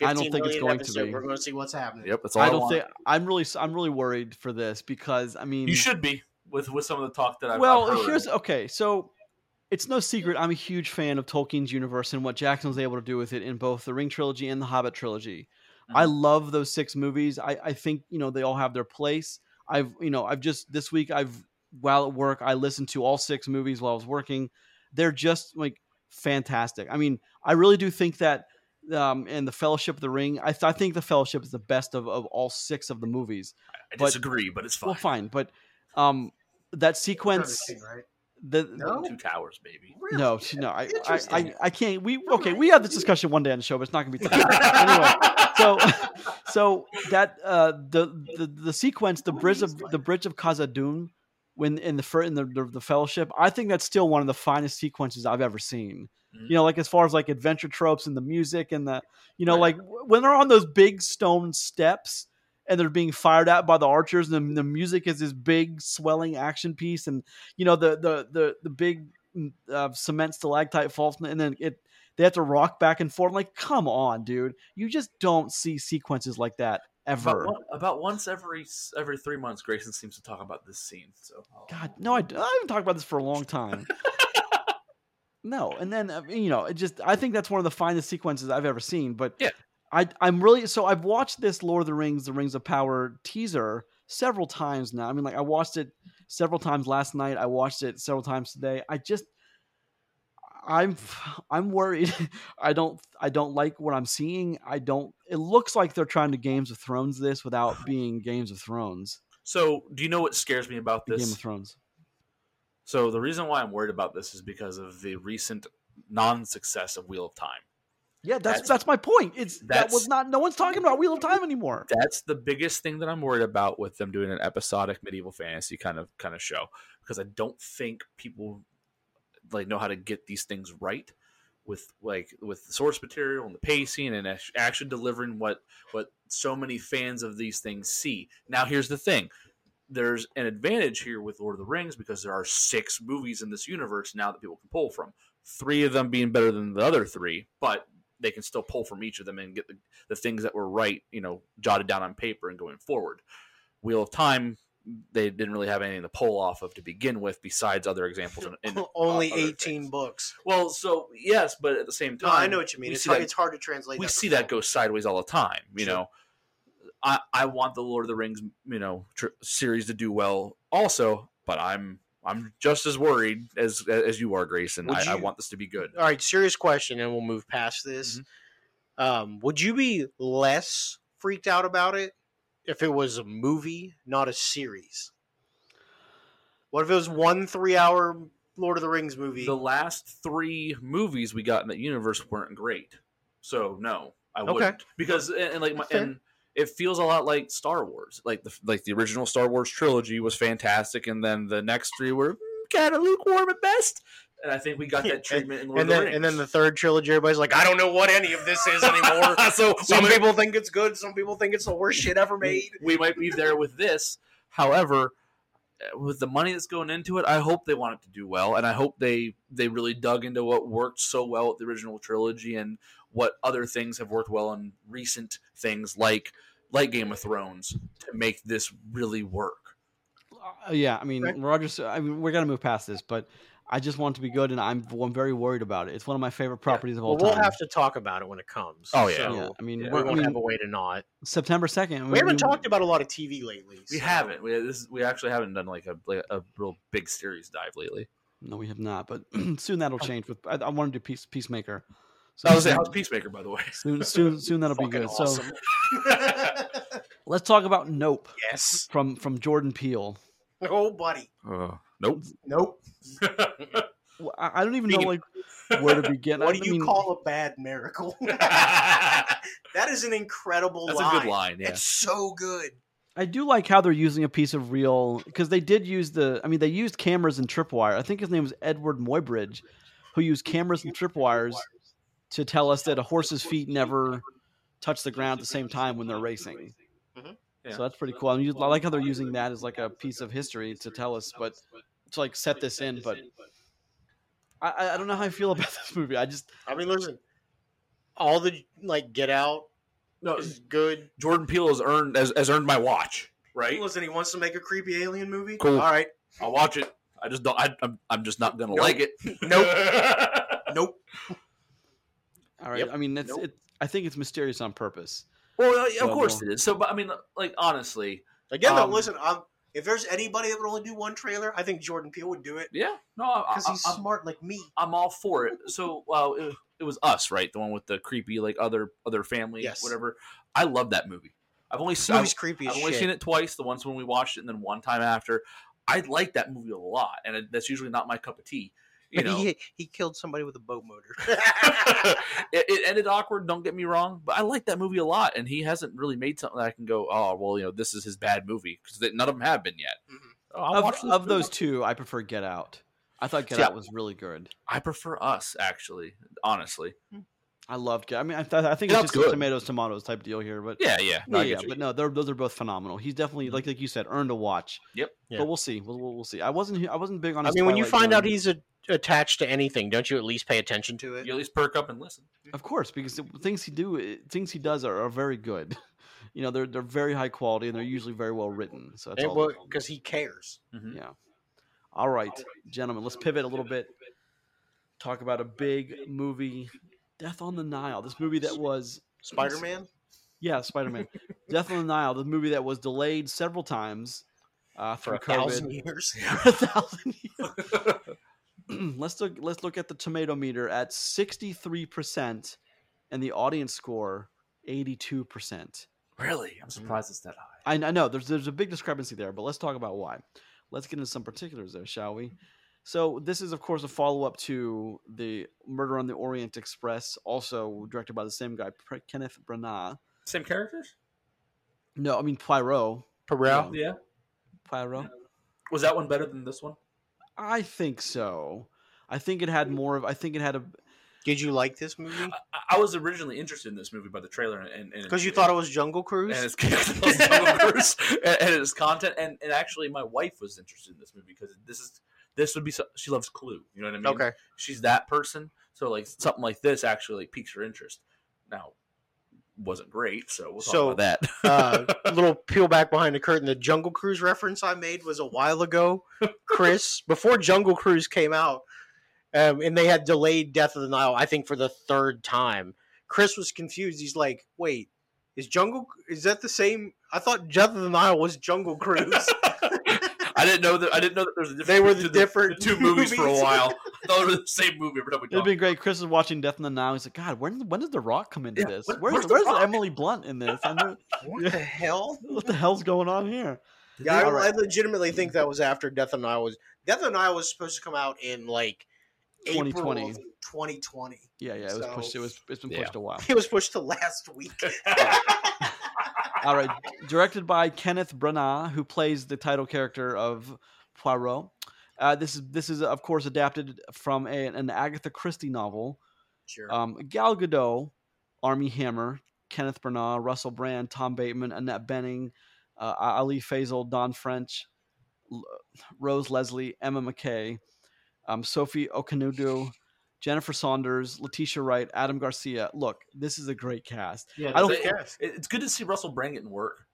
I don't think it's million going to be. We're going to see what's happening. Yep, that's all I, I don't want. think I'm really I'm really worried for this because I mean you should be with with some of the talk that I've well I've heard. here's okay so it's no secret I'm a huge fan of Tolkien's universe and what Jackson was able to do with it in both the Ring trilogy and the Hobbit trilogy. I Mm-hmm. love those six movies. I, I think you know they all have their place. I've you know I've just this week I've while at work I listened to all six movies while I was working. They're just like fantastic. I mean I really do think that um, and the Fellowship of the Ring. I, th- I think the Fellowship is the best of, of all six of the movies. I but- disagree, but it's fine. Well, fine, but um, that Return of sequence, right? The No? Two towers, baby. Really? no, no, I, I, I, I can't. We okay, we have this discussion one day on the show, but it's not going to be today. anyway. So, so that uh, the the the sequence, the bridge of the bridge of Khazad-dûm, when in the fir- in the, the the Fellowship, I think that's still one of the finest sequences I've ever seen. Mhm. You know, like as far as like adventure tropes and the music and the, you know, Right. like when they're on those big stone steps and they're being fired at by the archers, and the, the music is this big swelling action piece, and you know the the the the big mm, uh, cement stalactite falls, and then it they have to rock back and forth. Like, come on, dude, you just don't see sequences like that ever. About, one, about once every every three months, Grayson seems to talk about this scene. So I'll- God, no, I, I haven't talked about this for a long time. no, and then you know, it just I think that's one of the finest sequences I've ever seen. But Yeah. I I'm really so I've watched this Lord of the Rings, The Rings of Power teaser several times now. I mean, like I watched it several times last night. I watched it several times today. I just I'm I'm worried. I don't I don't like what I'm seeing. I don't. It looks like they're trying to Games of Thrones this without being Games of Thrones. So, do you know what scares me about this? Game of Thrones. So, the reason why I'm worried about this is because of the recent non-success of Wheel of Time. Yeah, that's That's- that's, my point. It's that was not. No one's talking about Wheel of Time anymore. That's the biggest thing that I'm worried about with them doing an episodic medieval fantasy kind of kind of show because I don't think people like know how to get these things right with like with the source material and the pacing and actually delivering what what so many fans of these things see. Now here's the thing. There's an advantage here with Lord of the Rings because there are six movies in this universe now that people can pull from. Three of them being better than the other three, but they can still pull from each of them and get the, the things that were right, you know, jotted down on paper and going forward. Wheel of Time, they didn't really have anything to pull off of to begin with, besides other examples. In, in Only 18 things. books. Well, so yes, but at the same No, time, I know what you mean. It's that- it's hard to translate. we that see that go sideways all the time. You Sure. know, I I want the Lord of the Rings, you know, tr- series to do well also, but I'm I'm just as worried as as you are, Grayson. I, I want this to be good. All right, serious question, and we'll move past this. Mm-hmm. Um, would you be less freaked out about it if it was a movie, not a series? What if it was one three-hour Lord of the Rings movie? The last three movies we got in that universe weren't great, so no, I Okay. wouldn't because and, and like my, and it feels a lot like Star Wars. Like the like the original Star Wars trilogy was fantastic, and then the next three were kind of lukewarm at best. And I think we got that treatment in Lord and of the then Rings. and then the third trilogy, everybody's like, I don't know what any of this is anymore. so some we might- people think it's good, some people think it's the worst shit ever made. we might be there with this. However, uh, with the money that's going into it, I hope they want it to do well, and I hope they they really dug into what worked so well with the original trilogy and what other things have worked well in recent things like like Game of Thrones to make this really work. Uh, yeah, I mean, Okay. Rogers. I mean, we're gonna move past this, but I just want it to be good, and I'm I'm very worried about it. It's one of my favorite properties of all Well, we'll have to talk about it when it comes. Oh, yeah. So yeah, I mean, Yeah. we we're, I won't mean, have a way to not. September second. We haven't talked about a lot of TV lately. We haven't. We this we actually haven't done like a like a real big series dive lately. No, we have not, but soon that'll change. With I, I want to do Peace, Peacemaker. So I was saying, how's Peacemaker, by the way? soon, soon, soon that'll be good. awesome. So let's talk about Nope yes. from from Jordan Peele. Oh, buddy. Uh, nope. Nope. I, I don't even know like where to begin. What I do you mean, call a bad miracle? That's an incredible a line. A good line. Yeah. It's so good. I do like how they're using a piece of real because they did use the. I mean, they used cameras and tripwire. I think his name was Eadweard Muybridge, who used cameras and tripwires to tell us that a horse's feet never touch the ground at the same time when they're racing. Mhm. Yeah. So that's pretty cool. I, mean, I like how they're using that as like a piece of history to tell us, but to like set this in. But I- I, I don't know how I feel about this movie. I just I mean, listen, all the like Get Out No, is good. Jordan Peele has earned has, has earned my watch. Right. Listen, he wants to make a creepy alien movie. Cool. All right. I'll watch it. I just don't. I, I'm, I'm just not gonna Nope. like it. Nope. Nope. All right. Yep. I mean, it's Nope. it. I think it's mysterious on purpose. well, uh, of So, course it is. So, but I mean, like honestly, Again, Um, though, listen. I'm, if there's anybody that would only do one trailer, I think Jordan Peele would do it yeah, no, because he's I'm, smart like me. I'm all for it. So, well, it, it was us, right? The one with the creepy, like other other family, Yes. whatever. I love that movie. I've only This seen. movie's creepy I've only shit. seen it twice. The once when we watched it, and then one time after. I like that movie a lot, and it, that's usually not my cup of tea. You know, he, he killed somebody with a boat motor. it, it ended awkward. Don't get me wrong, but I like that movie a lot, and he hasn't really made something that I can go, oh well, you know, this is his bad movie because none of them have been yet. Mhm. Oh, Of, of movie. those two, I prefer Get Out. I thought Get Yeah. Out was really good. I prefer Us actually, honestly. I loved I mean, I, th- I think it's just good. tomatoes tomatoes type deal here, but Yeah, yeah, no, yeah, yeah, but no, they're, those are both phenomenal. He's definitely like like you said, earned a watch. Yep. Yeah. But we'll see. We'll, we'll, we'll see. I wasn't I wasn't big on. I His mean, when you Twilight find out he's a, attached to anything, don't you at least pay attention to it? you at least perk up and listen. of course, because the things he do, eh, things he does are, are very good. You know, they're they're very high quality and they're usually very well written. So that's all. Because he cares. Mhm. Yeah. All right, gentlemen, let's pivot a little bit. Talk about a big movie, Death on the Nile. This movie that was Spider Man. Yeah, Spider Man. Death on the Nile, the movie that was delayed several times uh, For a COVID. thousand years. A thousand years. let's look. Let's look at the tomato meter at sixty three percent, and the audience score eighty two percent. Really, I'm surprised it's that high. I, I know there's there's a big discrepancy there, but let's talk about why. Let's get into some particulars there, shall we? So this is of course a follow up to the Murder on the Orient Express, also directed by the same guy, Pre- Kenneth Branagh. Same characters? No, I mean Poirot. Perel. Yeah. Poirot. Was that one better than this one? I think so. I think it had more of. I think it had a. Did you like this movie? I, I was originally interested in this movie by the trailer and and Because you thought it was Jungle Cruise. and its, characters and, and its content, and, and actually my wife was interested in this movie because this is this would be so, she loves Clue. You know what I mean? okay. she's that person. So like something like this actually like, piques her interest. Now, wasn't great, so we'll talk So, about that. uh, little peel back behind the curtain. The Jungle Cruise reference I made was a while ago, Chris, before Jungle Cruise came out, um, and they had delayed Death of the Nile. I think for the third time. Chris was confused. He's like, "Wait, is Jungle? Is that the same? I thought Death of the Nile was Jungle Cruise." I didn't know that. I didn't know that there was a difference. They were the different the two movies for a while. I thought they were the same movie every time we It'd talked. be great. Chris is watching Death in the Now. He's like, God, when when does The Rock come into Yeah, this? where- where's where's where's Emily Blunt in this? I know, what the hell? what the hell's going on here? Yeah, I, All right. I legitimately think that was after Death of the Nile was. Death of the Nile was supposed to come out in like 2020. April of 2020. Yeah, yeah, it was pushed. It was. It's been Yeah. pushed a while. It was pushed to last week. All right, directed by Kenneth Branagh, who plays the title character of Poirot. Uh, this is this is of course adapted from a, an Agatha Christie novel. sure. Um, Gal Gadot, Armie Hammer, Kenneth Branagh, Russell Brand, Tom Bateman, Annette Bening, uh, Ali Fazal, Dawn French, L- Rose Leslie, Emma Mackey, um, Sophie Okonedo, Jennifer Saunders, Letitia Wright, Adam Garcia. Look, this is a great cast. Yeah, I don't it- Yes. it- it's good to see Russell Brand getting work.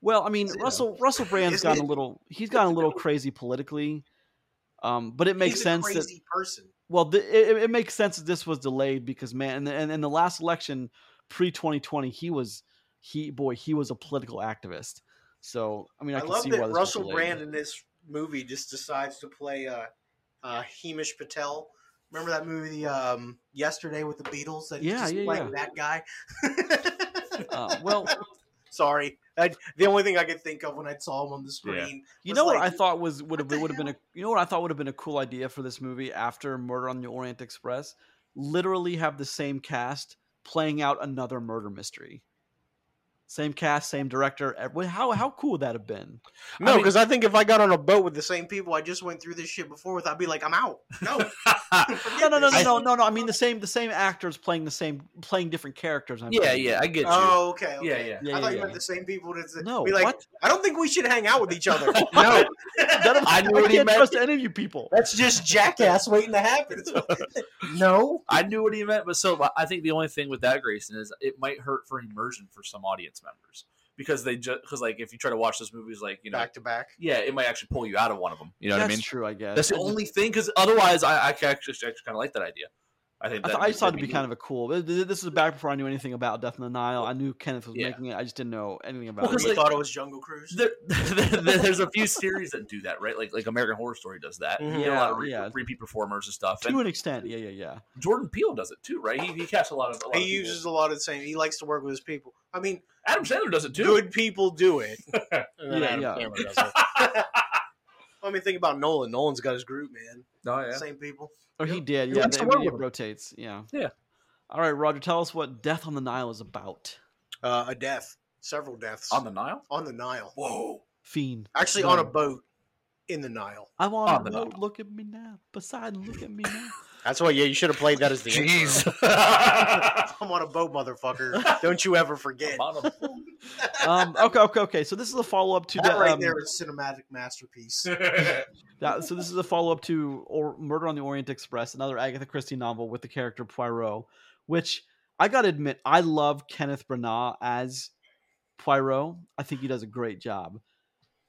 Well, I mean, Yeah. Russell Russell Brand's Isn't gotten it- a little he's gotten a little crazy politically, um, but it makes He's sense a that crazy person. well, the, it, it makes sense that this was delayed because man, and in, in the last election pre twenty twenty, he was he boy he was a political activist. So I mean, I, I, can love see that why this Russell was. Brand in this movie just decides to play uh, uh, Himesh Patel. Remember that movie um, yesterday with the Beatles? That Yeah, just yeah, playing yeah. that guy. Uh, well, sorry, I, the only thing I could think of when I saw him on the screen. you was know what I thought was would have would have been a you know what I thought would have been a cool idea for this movie after Murder on the Orient Express, literally have the same cast playing out another murder mystery. Same cast, same director. Eh, how how cool would that have been? No, I mean- because I think if I got on a boat with the same people I just went through this shit before with, I'd be like, I'm out. No, No, no, no, no, I- no, no, no. I mean the same the same actors playing the same playing different characters. I'm yeah, saying. yeah, I get oh, you. Oh, okay, okay. Yeah, yeah. Yeah, I thought yeah, you meant yeah. the same people to to No, be like, what? I don't think we should hang out with each other. No. That- I knew what he can't meant. trust any of you people. That's just jackass waiting to happen. no. I knew what he meant, but so I think the only thing with that, Grayson, is it might hurt for immersion for some audience members because they just because like if you try to watch those movies, like you know, Back to back. yeah, it might actually pull you out of one of them. You know That's what I mean? true, I guess. That's the only thing because otherwise, I, I actually, actually kind of like that idea. I think I, that thought, I just thought it'd be kind of a cool. th- th- This is back before I knew anything about Death in the Nile. I knew Kenneth was Yeah. making it. I just didn't know anything about Well, it. 'cause, You like- thought it was Jungle Cruise. there, there- there's a few series that do that, right? Like like American Horror Story does that. Mhm. You get a lot of Yeah, re- yeah. repeat performers and stuff. to And an extent, yeah, yeah, yeah. Jordan Peele does it too, right? He, he casts a lot of. A lot He of uses a lot of the same. He likes to work with his people. I mean, Adam Sandler does it too. good people do it. And then Yeah, Adam yeah. Sandler does. I mean, think about Nolan. Nolan's got his group, man. Oh yeah. Same people. Or he did, He yeah. likes the- to work it with him. rotates, yeah. Yeah. All right, Roger, tell us what Death on the Nile is about. Uh, a death. Several deaths On the Nile. on the Nile. Whoa. Fiend. Actually, on a boat in the Nile. I want On to the. Nile. Look at me now. Poseidon, look at me now. That's why. Yeah, you should have played that as the Jeez. intro. I'm on a boat, motherfucker. Don't you ever forget. On a- um, okay, okay, okay. So this is a follow up to That the, right um, there is cinematic masterpiece. that- so this is a follow up to or Murder on the Orient Express, another Agatha Christie novel with the character Poirot, which I gotta admit I love Kenneth Branagh as Poirot. I think he does a great job.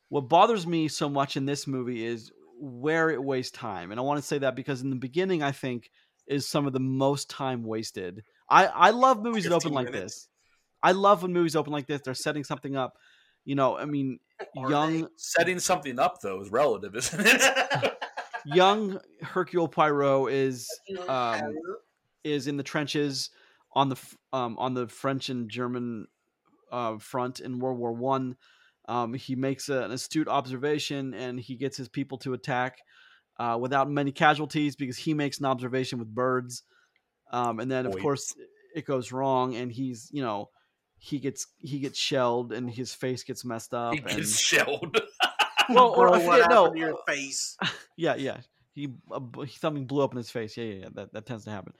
What bothers me so much in this movie is where it wastes time, and I want to say that because in the beginning, I think is some of the most time wasted. I I love movies that open 15 like this. I love when movies open like this. They're setting something up. You know, I mean, Are young. Setting something up though is relative, isn't it? young Hercule Poirot is um, is in the trenches on the um, on the French and German uh, front in World War One. Um, he makes a- an astute observation and he gets his people to attack uh, without many casualties because he makes an observation with birds. Um, and then of Boy. course it goes wrong and he's you know he gets he gets shelled and his face gets messed up. He and, gets shelled. well, or what forget, no, your face? yeah, yeah. He uh, something blew up in his face. Yeah, yeah, yeah. That that tends to happen.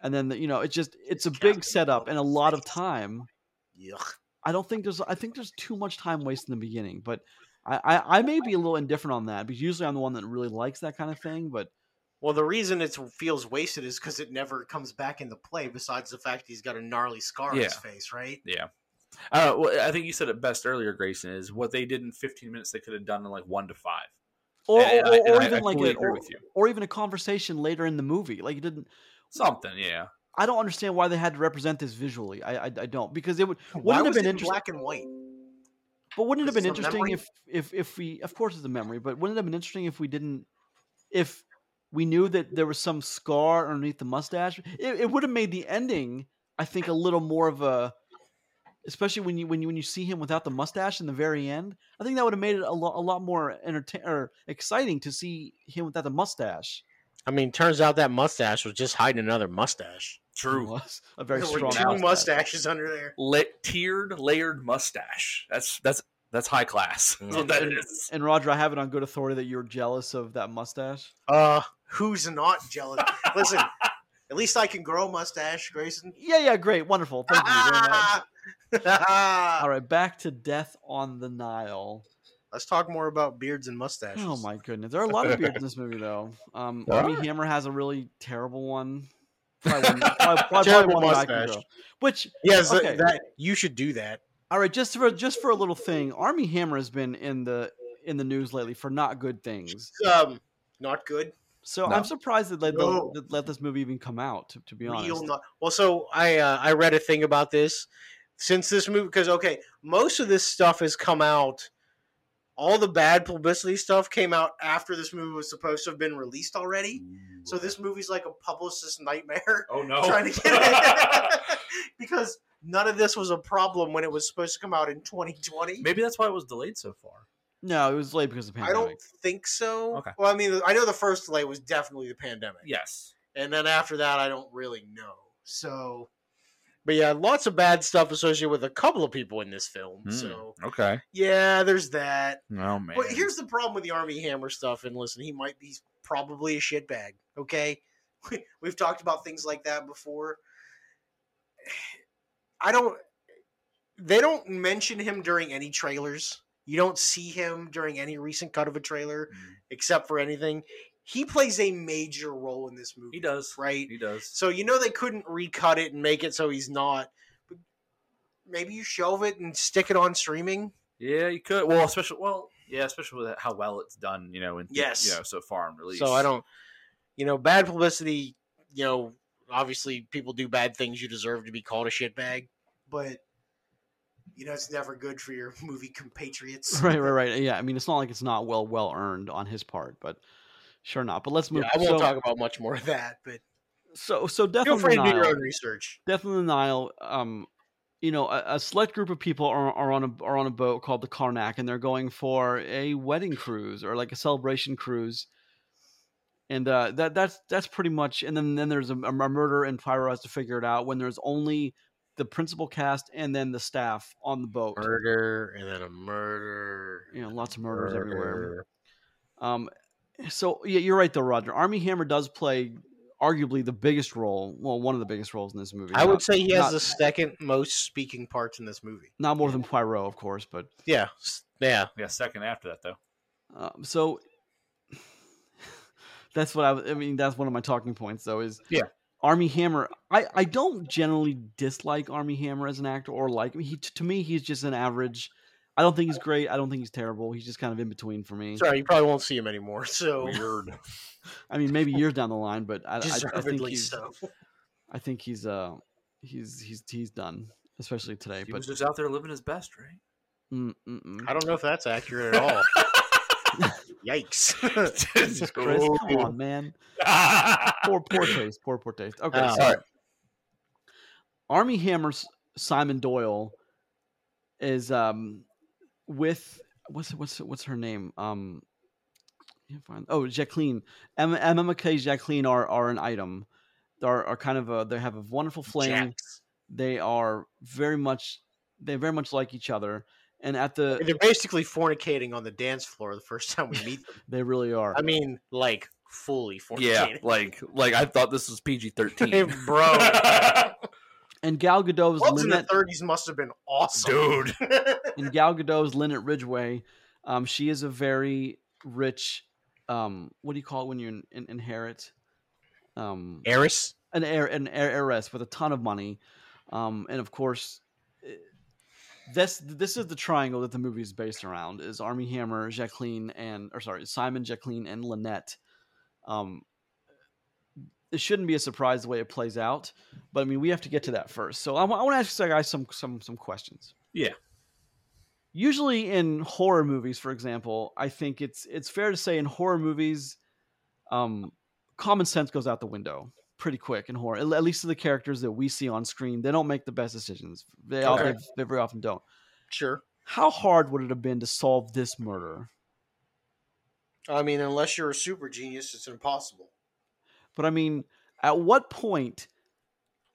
And then you know, it's just it's a big setup and a lot of time. Yuck. I don't think there's I think there's too much time wasted in the beginning, but I, I I may be a little indifferent on that because usually I'm the one that really likes that kind of thing. But Well, the reason it feels wasted is because it never comes back into play. Besides the fact he's got a gnarly scar on his face, right? yeah. Uh, well, I think you said it best earlier, Grayson. Is what they did in 15 minutes they could have done in like one to five. or And or, I- or, I- I even like fully a, or, with you. or even a conversation later in the movie. Like it didn't. Something, yeah. I don't understand why they had to represent this visually. I I, I don't because it would wouldn't have was been it in interesting. black and white? But wouldn't it have been interesting if, if if we of course it's a memory, but wouldn't it have been interesting if we didn't if we knew that there was some scar underneath the mustache? It, it would have made the ending, I think, a little more of a especially when you when you when you see him without the mustache in the very end. I think that would have made it a lot a lot more entertain or exciting to see him without the mustache. I mean, turns out that mustache was just hiding another mustache. It True. was a very There were strong two mustache. mustaches under there. La- tiered, layered mustache. That's that's that's high class. That's what that And, is. and Roger, I have it on good authority that you're jealous of that mustache. Uh, who's not jealous? Listen, at least I can grow a mustache, Grayson. Yeah, yeah, great, wonderful. Thank you very much. All right, back to Death on the Nile. Let's talk more about beards and mustaches. Oh my goodness, there are a lot of beards in this movie, though. Um, There Armie. Hammer has a really terrible one. Probably, one, probably, probably Terrible one that I can mustache. grow. Which, Yes, Okay. that you should do that. all right, just for just for a little thing, Armie Hammer has been in the in the news lately for not good things. Um, not good. So No. I'm surprised that let, No. that let this movie even come out. To, to be Real honest, not. Well, so I uh, I read a thing about this since this movie because okay, most of this stuff has come out. All the bad publicity stuff came out after this movie was supposed to have been released already. So this movie's like a publicist nightmare. Oh no! trying to get it because none of this was a problem when it was supposed to come out in 2020. Maybe that's why it was delayed so far. no, it was late because of the pandemic. I don't think so. Okay. Well, I mean, I know the first delay was definitely the pandemic. Yes. And then after that, I don't really know. So, but yeah, lots of bad stuff associated with a couple of people in this film. Hmm. So, Okay. yeah, there's that. Oh man. But here's the problem with the Armie Hammer stuff. And listen, he might be probably a shitbag. Okay, we've talked about things like that before. I don't. They don't mention him during any trailers. You don't see him during any recent cut of a trailer, Mm. except for anything. He plays a major role in this movie. He does. right? He does. So you know they couldn't recut it and make it so he's not. But maybe you shelve it and stick it on streaming. Yeah, you could. Well, especially well, yeah, especially with how well it's done. You know, in Yes. you know, so far in release. So I don't, you know, bad publicity. You know, obviously people do bad things. You deserve to be called a shitbag, but you know it's never good for your movie compatriots. Right, right, right. Yeah, I mean, it's not like it's not well well earned on his part, but sure not. But let's move. Yeah, I won't so, talk about much more of that, but so, so definitely feel free to do your own research. The Nile. Um, you know, a, a select group of people are, are on a are on a boat called the Karnak, and they're going for a wedding cruise or like a celebration cruise. And uh, that that's that's pretty much. And then then there's a, a murder, and Pyro has to figure it out when there's only the principal cast and then the staff on the boat. Murder and then a murder. You know, lots of murders everywhere. Um, so yeah, you're right though, Roger. Armie Hammer does play arguably the biggest role, well, one of the biggest roles in this movie. I would say he has not- the second most speaking parts in this movie. not more than Poirot, of course, but Yeah, yeah. yeah, second after that though. um, so that's what I, I mean. That's one of my talking points, though. Is Yeah. Armie Hammer. I I don't generally dislike Armie Hammer as an actor or like him. He to me he's just an average. I don't think he's great. I don't think he's terrible. He's just kind of in between for me. Sorry, you probably won't see him anymore. So Weird. I mean, maybe years down the line, but I, I, I think he's so. I think he's uh he's he's he's done, especially today. he But was just out there living his best, right? mm, mm, mm. I don't know if that's accurate at all. Yikes! Jesus, Chris, come on, man. Poor, poor taste. Poor, poor taste. Okay, Oh. so Alright. Armie Hammer's Simon Doyle is um with what's what's what's her name? Um, can't find- oh Jacqueline. Emma, Emma Mackey, Jacqueline are are an item. Are are kind of a they have a wonderful flame. Jacks. They are very much they very much like each other, and at the They're basically fornicating on the dance floor the first time we meet them. they really are. I mean, like fully fornicating. yeah, like like I thought this was PG thirteen, bro. and Gal Gadot's Clubs in the 30s must have been awesome. dude. and Gal Gadot's Linnet Ridgeway. Um, she is a very rich. Um, what do you call it when you in, in, inherit? Um, Eris. an heir, an heir, heiress with a ton of money, um, and of course, eh, this this is the triangle that the movie is based around: is Armie Hammer, Jacqueline, and or sorry, Simon, Jacqueline, and Lynette. Um, it shouldn't be a surprise the way it plays out, but I mean we have to get to that first. So I, want to ask you guys some some some questions. Yeah. Usually in horror movies, for example, I think it's it's fair to say in horror movies, um, common sense goes out the window pretty quick in horror. At at least to the characters that we see on screen, they don't make the best decisions. They all Okay. they, they very often don't. Sure. How hard would it have been to solve this murder? I mean, unless you're a super genius, it's impossible. But I mean, at what point,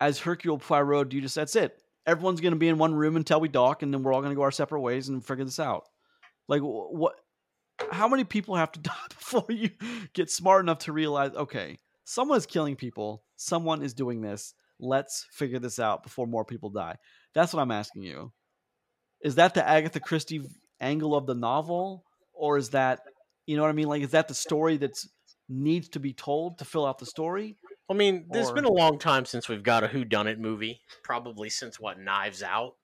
as Hercule Poirot, do you just that's it? Everyone's going to be in one room until we dock, and then we're all going to go our separate ways and figure this out. Like what? How many people have to die before you get smart enough to realize? Okay, someone is killing people. Someone is doing this. Let's figure this out before more people die. That's what I'm asking you. Is that the Agatha Christie angle of the novel, or is that you know what I mean? Like, is that the story that's needs to be told to fill out the story? I mean, there's Or- been a long time since we've got a Who Done It movie. Probably since what Knives Out.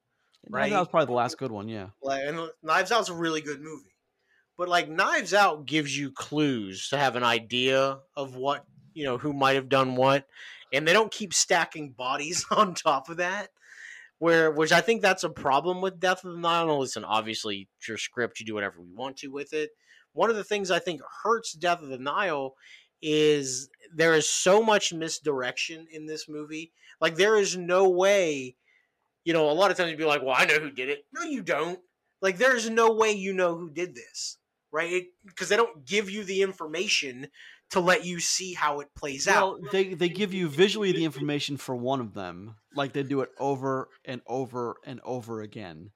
Right. That was probably the last good one. Yeah. Like, and Knives Out's a really good movie. But like Knives Out gives you clues to have an idea of what you know who might have done what, and they don't keep stacking bodies on top of that. Where, which I think that's a problem with Death of the Nile. Listen, obviously, it's your script, you do whatever we want to with it. One of the things I think hurts Death of the Nile is there is so much misdirection in this movie. Like, there is no way, you know, a lot of times you'd be like, well, I know who did it. No, you don't. Like, there's no way you know who did this, right? Because they don't give you the information to let you see how it plays out. They they give you visually the information for one of them, like they do it over and over and over again.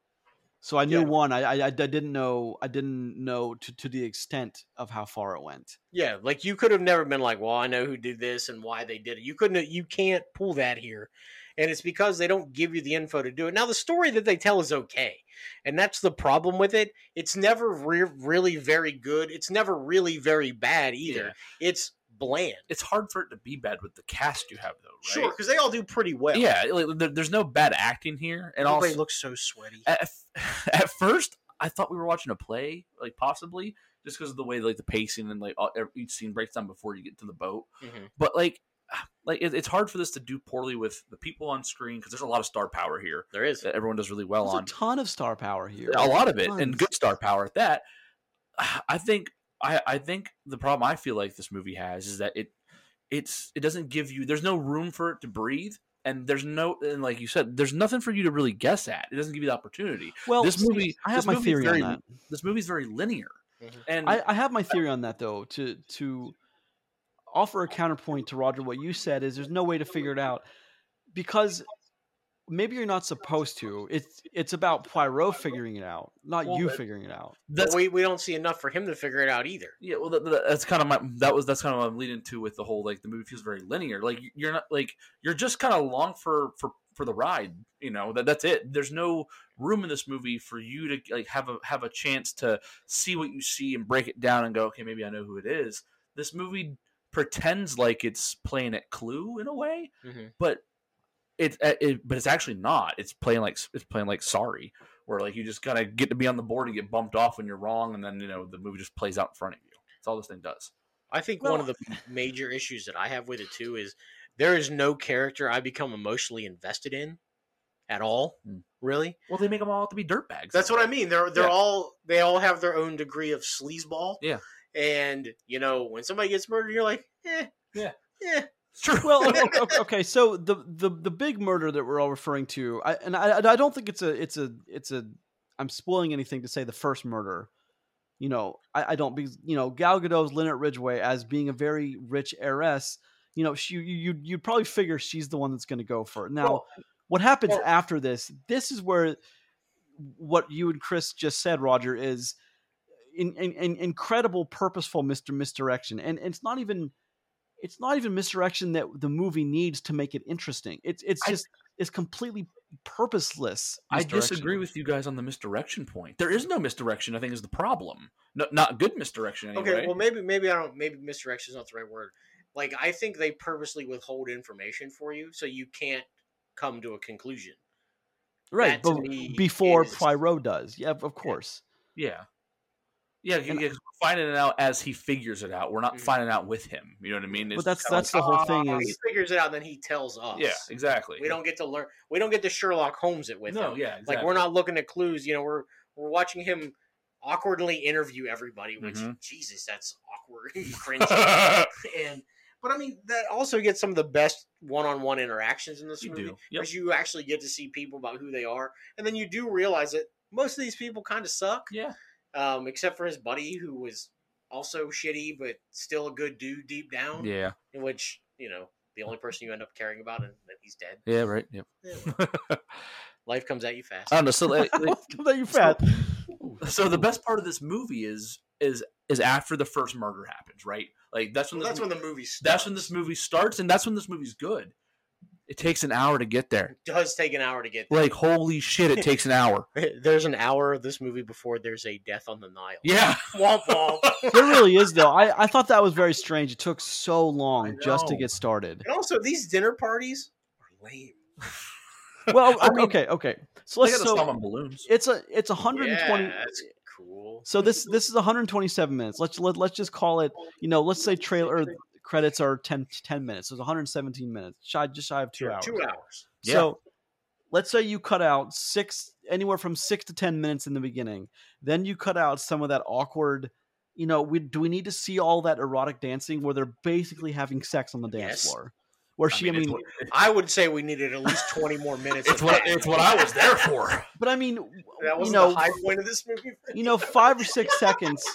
So I knew Yeah. one. I, I I didn't know. I didn't know to to the extent of how far it went. Yeah, like you could have never been like, well, I know who did this and why they did it. You couldn't. You can't pull that here, and it's because they don't give you the info to do it. Now, the story that they tell is okay, and that's the problem with it. It's never re- really very good. It's never really very bad either. It's bland. It's hard for it to be bad with the cast you have, though, right? Sure, because they all do pretty well. Yeah, like, there, there's no bad acting here, and Everybody also looks so sweaty. at, at first I thought we were watching a play, like possibly just because of the way like the pacing and like all, each scene breaks down before you get to the boat. Mhm. But like, like it, it's hard for this to do poorly with the people on screen because there's a lot of star power here There is. that everyone does really well on. A ton of star power here. a lot of it Tons. and good star power at that. I think I, I think the problem I feel like this movie has is that it it's it doesn't give you there's no room for it to breathe and there's no and like you said there's nothing for you to really guess at. It doesn't give you the opportunity. Well, this see, movie I have this my movie's theory very, on that. This movie's very linear. Mhm. And I, I have my theory on that though. To to offer a counterpoint to Roger, what you said is there's no way to figure it out because maybe you're not supposed to. It's it's about Poirot figuring it out, not Well, you that- figuring it out. that's we, we don't see enough for him to figure it out either. Yeah, well, that, that- that's kind of my that was that's kind of what I'm leading to with the whole like the movie feels very linear. Like you're not like you're just kind of along for for for the ride. You know that that's it. There's no room in this movie for you to like have a have a chance to see what you see and break it down and go, okay, maybe I know who it is. This movie pretends like it's playing at Clue in a way, Mhm. but it's it, but it's actually not. It's playing like it's playing like Sorry, where like you just kind of get to be on the board and get bumped off when you're wrong, and then you know the movie just plays out in front of you. That's all this thing does. I think Well- one of the major issues that I have with it too is there is no character I become emotionally invested in at all. Hmm. Really, Well, they make them all out to be dirtbags. that's what I mean. They're they're Yeah. all they all have their own degree of sleazeball. Yeah. and you know when somebody gets murdered, you're like, eh, Yeah. eh. True. well, okay, so the, the the big murder that we're all referring to, I, and I, I don't think it's a it's a it's a I'm spoiling anything to say the first murder. You know, I, I don't because you know Gal Gadot's Linnet Ridgeway as being a very rich heiress. You know, she you you you'd probably figure she's the one that's going to go for it. Now, Well, what happens well- after this? This is where what you and Chris just said, Roger, is in, in, in incredible, purposeful mis- misdirection, and it's not even it's not even misdirection that the movie needs to make it interesting. It's it's I- just it's completely purposeless. I disagree with you guys on the misdirection point. There is no misdirection. I think is the problem. No, not good misdirection anyway. Okay, well maybe maybe I don't maybe misdirection is not the right word. Like I think they purposely withhold information for you so you can't come to a conclusion. right, but me before is- Poirot does, yeah, of course. yeah, yeah. And- yeah 'cause we're finding it out as he figures it out. We're not Mhm. finding out with him. You know what I mean? But that's that's like, the whole thing "Ah." He figures it out, and then he tells us. yeah, exactly. We don't get to learn. We don't get to Sherlock Holmes it with No, him. yeah, Like we're not looking at clues. You know, we're we're watching him awkwardly interview everybody. Which Mhm. Jesus, that's awkward and cringy. and but I mean, that also gets some of the best one-on-one interactions in this You movie do, yep. because you actually get to see people about who they are, and then you do realize that most of these people kind of suck. yeah, Um, except for his buddy who was also shitty, but still a good dude deep down. yeah, In which you know the only person you end up caring about, and then he's dead. yeah. Right. Yep. Yeah, life comes at you fast. I don't know. So, like, like, that you fat. so the best part of this movie is is is after the first murder happens, right? Like that's when Well, this that's when the movie starts. that's when this movie starts, and that's when this movie's good. It takes an hour to get there. It does take an hour to get there. Like holy shit, it takes an hour. There's an hour of this movie before there's a death on the Nile. Yeah, Womp womp. There really is though. I, I thought that was very strange. It took so long just to get started. and also, these dinner parties are lame. Well, I okay, mean, okay, okay. So let's got to stop so on balloons. it's a it's 120. Yeah, that's cool. So this this is 127 minutes. Let's let, let's just call it. You know, let's say trailer credits are 10 10 minutes. So it's 117 minutes. Shy just shy of two hours. Two hours. Yeah. So let's say you cut out six anywhere from six to ten minutes in the beginning. Then you cut out some of that awkward. You know, we do we need to see all that erotic dancing where they're basically having sex on the dance Yes. floor? Where she, I mean, it's what, I would say we needed at least 20 more minutes. it's what it's what I was there for. but I mean, That was you know, the high point of this movie. you know, five or six seconds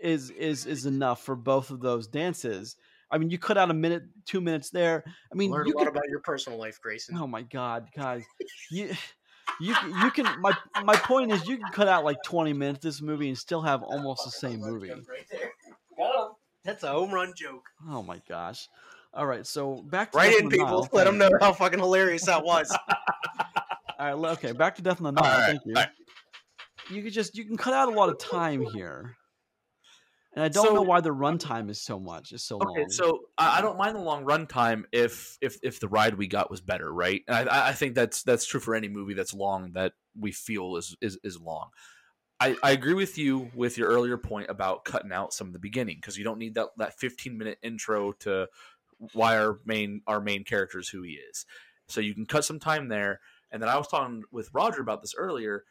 is is is enough for both of those dances. I mean, you cut out a minute, two minutes there. I mean, Learned you a lot could, about your personal life, Grayson. Oh my god, guys, you you can- you can. My my point is, you can cut out like twenty minutes of this movie and still have almost the same movie. Right there. Got. That's a home run joke. Oh my gosh! All right, so back to Right in, people. Nile. Let them know how fucking hilarious that was. All right, okay, back to Death on the Nile. Right, Thank you. right. You could just you can cut out a lot of time here, and I don't So- know why the runtime is so much. Is so Okay, long. so I, I don't mind the long runtime if if if the ride we got was better, right? And I, I think that's that's true for any movie that's long that we feel is is, is long. I, I agree with you with your earlier point about cutting out some of the beginning because you don't need that that 15 minute intro to why our main our main character is who he is. So you can cut some time there. And then I was talking with Roger about this earlier.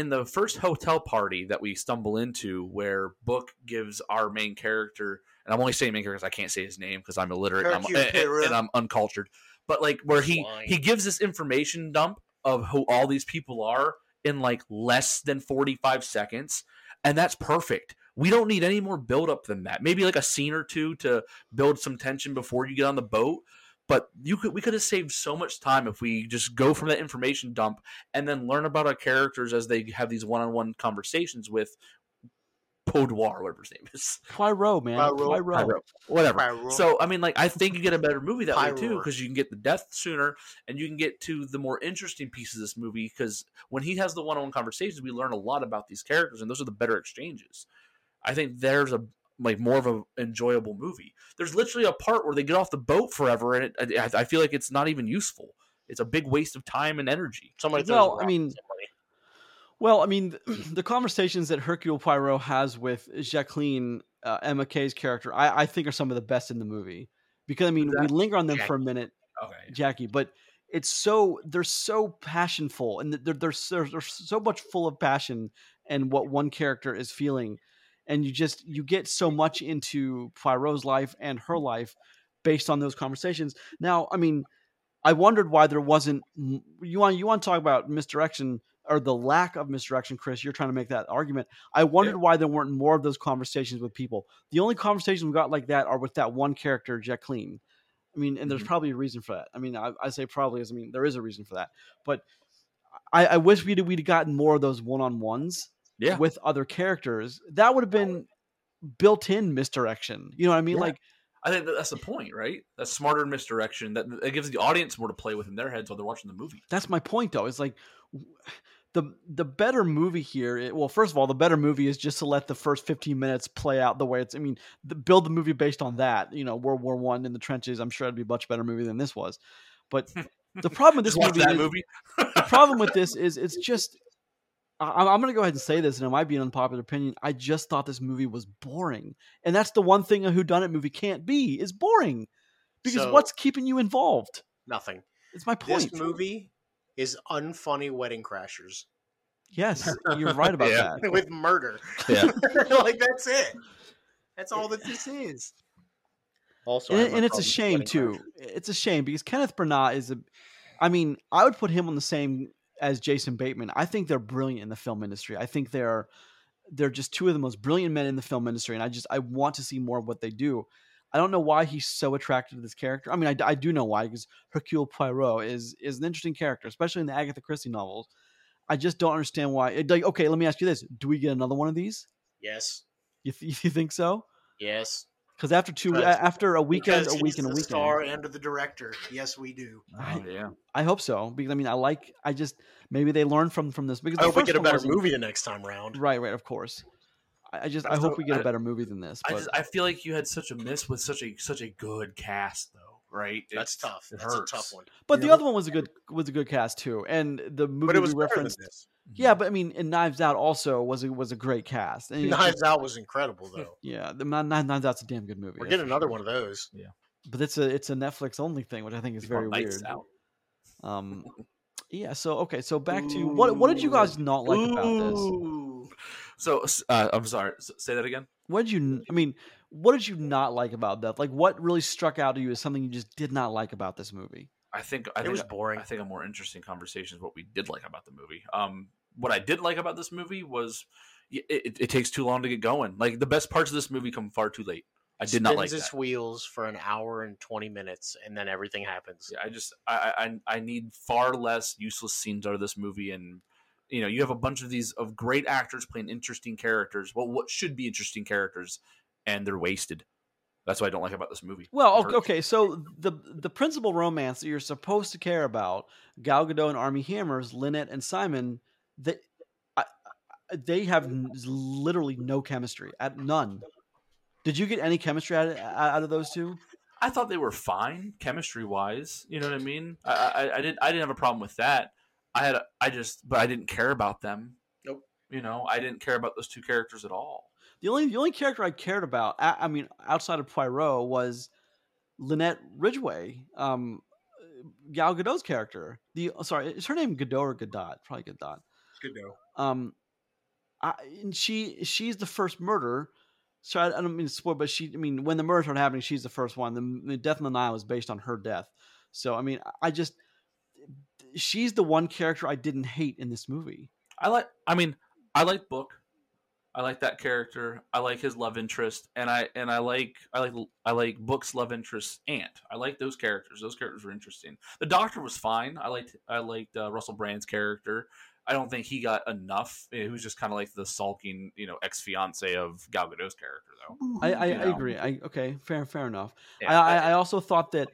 In the first hotel party that we stumble into, where Bouc gives our main character, and I'm only saying main character 'cause I can't say his name because I'm illiterate and I'm, and- and I'm uncultured. But like where he he gives this information dump of who all these people are in like less than 45 seconds, and that's perfect. We don't need any more build up than that. Maybe like a scene or two to build some tension before you get on the boat. But you could we could have saved so much time if we just go from that information dump and then learn about our characters as they have these one on one conversations with Podoir, whatever his name is. Poirot, man, Poirot. Poirot. Whatever. Poirot. So I mean, like I think you get a better movie that way too because you can get the death sooner and you can get to the more interesting pieces of this movie because when he has the one-on-one conversations, we learn a lot about these characters and those are the better exchanges. I think there's a like more of an enjoyable movie. There's literally a part where they get off the boat forever and it, I, I feel like it's not even useful. It's a big waste of time and energy. Somebody throws Well, a I rock mean, somebody. Well, I mean, the conversations that Hercule Poirot has with Jacqueline, uh, Emma Mackey's character, I, I think are some of the best in the movie. Because I mean, we linger on them for a minute, Okay. Jackie, but it's so they're so passionful and they're they're so, they're so much full of passion and what one character is feeling and you just you get so much into Poirot's life and her life based on those conversations. Now, I mean, I wondered why there wasn't you want you want to talk about misdirection or the lack of misdirection, Chris. You're trying to make that argument. I wondered Yeah. why there weren't more of those conversations with people. The only conversations we got like that are with that one character, Jacqueline. I mean, and there's Mhm. probably a reason for that. I mean, I, I say probably as I mean there is a reason for that, but I, I wish we'd we'd gotten more of those one on ones Yeah. with other characters. That would have been built-in misdirection. You know what I mean? Yeah. Like I think that that's the point, right? That's smarter misdirection. That it gives the audience more to play with in their heads while they're watching the movie. that's my point though. It's like the the better movie here. It, well, first of all, the better movie is just to let the first 15 minutes play out the way it's. I mean, the, build the movie based on that. You know, World War One in the trenches. I'm sure it'd be a much better movie than this was. But the problem with this movie, is, movie. the problem with this is it's just. I, I'm going to go ahead and say this, and it might be an unpopular opinion. I just thought this movie was boring, and that's the one thing a whodunit movie can't be is boring, because So- what's keeping you involved? Nothing. It's my point. This movie is unfunny wedding crashers Yes, you're right about Yeah. that. with murder. Yeah. like that's it. That's all that this is. Also, and, and it's a shame too. Crashers. It's a shame because Kenneth Branagh is a. I mean, I would put him on the same as Jason Bateman. I think they're brilliant in the film industry. I think they're they're just two of the most brilliant men in the film industry, and I just I want to see more of what they do. I don't know why he's so attracted to this character. I mean, I, I do know why because Hercule Poirot is is an interesting character, especially in the Agatha Christie novels. I just don't understand why. it- Like, okay, let me ask you this: Do we get another one of these? Yes. You, th- you think so? Yes. Because after two, Because- after a weekend, Because a week, he's and a the weekend, star and the director. Yes, we do. Oh, yeah. I hope so because I mean I like I just maybe they learn from from this because I hope we get a better movie the next time round. Right, right, of course. I, I just I So, hope we get a I- better movie than this. I just I feel like you had such a miss with such a such a good cast though, right? That's It's- tough. it That's hurts. a tough one. but you the know- other one was a good was a good cast too, and the movie But it was we better than referenced. This. Yeah, but I mean, and Knives Out also was a, was a great cast. And Knives just- Out was incredible though. yeah, the Knives Knives Out's a damn good movie. We're getting another sure. one of those. Yeah, but it's a it's a Netflix only thing, which I think is very Lights weird. Out. Um, yeah. So okay, so back to what what did you guys not like about this? So uh, I'm sorry. Say that again. What did you? I mean, what did you not like about that? Like, what really struck out to you as something you just did not like about this movie? I think I It think was boring. I think a more interesting conversation is what we did like about the movie. Um, what I did like about this movie was it, it, it takes too long to get going. Like the best parts of this movie come far too late. I did not like Spins its that. wheels for an hour and twenty minutes, and then everything happens. Yeah, I just I, I I- I need far less useless scenes out of this movie, and you know you have a bunch of these of great actors playing interesting characters. Well, what should be interesting characters, and they're wasted. That's what I don't like about this movie. Well, okay, okay, so the the principal romance that you're supposed to care about, Gal Gadot and Armie Hammer's, Linnet and Simon, they I, I- they have literally no chemistry at none. Did you get any chemistry out of, out of those two? I thought they were fine chemistry wise. You know what I mean? I, I, I didn't I didn't have a problem with that. I had a, I just but I didn't care about them. Nope. You know I didn't care about those two characters at all. The only the only character I cared about, I, I mean, outside of Poirot, was Linnet Ridgeway, um, Gal Gadot's character. The sorry, is her name Gadot or Gadot? Probably Gadot. Good though. um I, and she she's the first murder so I, I don't mean to spoil but she i mean when the murder started happening she's the first one the, the death in the nile was based on her death so i mean I- i just she's the one character i didn't hate in this movie I like. I mean, I like Bouc. I like that character. I like his love interest, and I and I like I like I like Bouc's love interest aunt. I like those characters. Those characters were interesting. The Doctor was fine. I liked I liked uh, Russell Brand's character. I don't think he got enough. He was just kind of like the sulking, you know, ex fiance of Gal Gadot's character, though. i i, I agree i okay fair fair enough Yeah, I, I i also thought that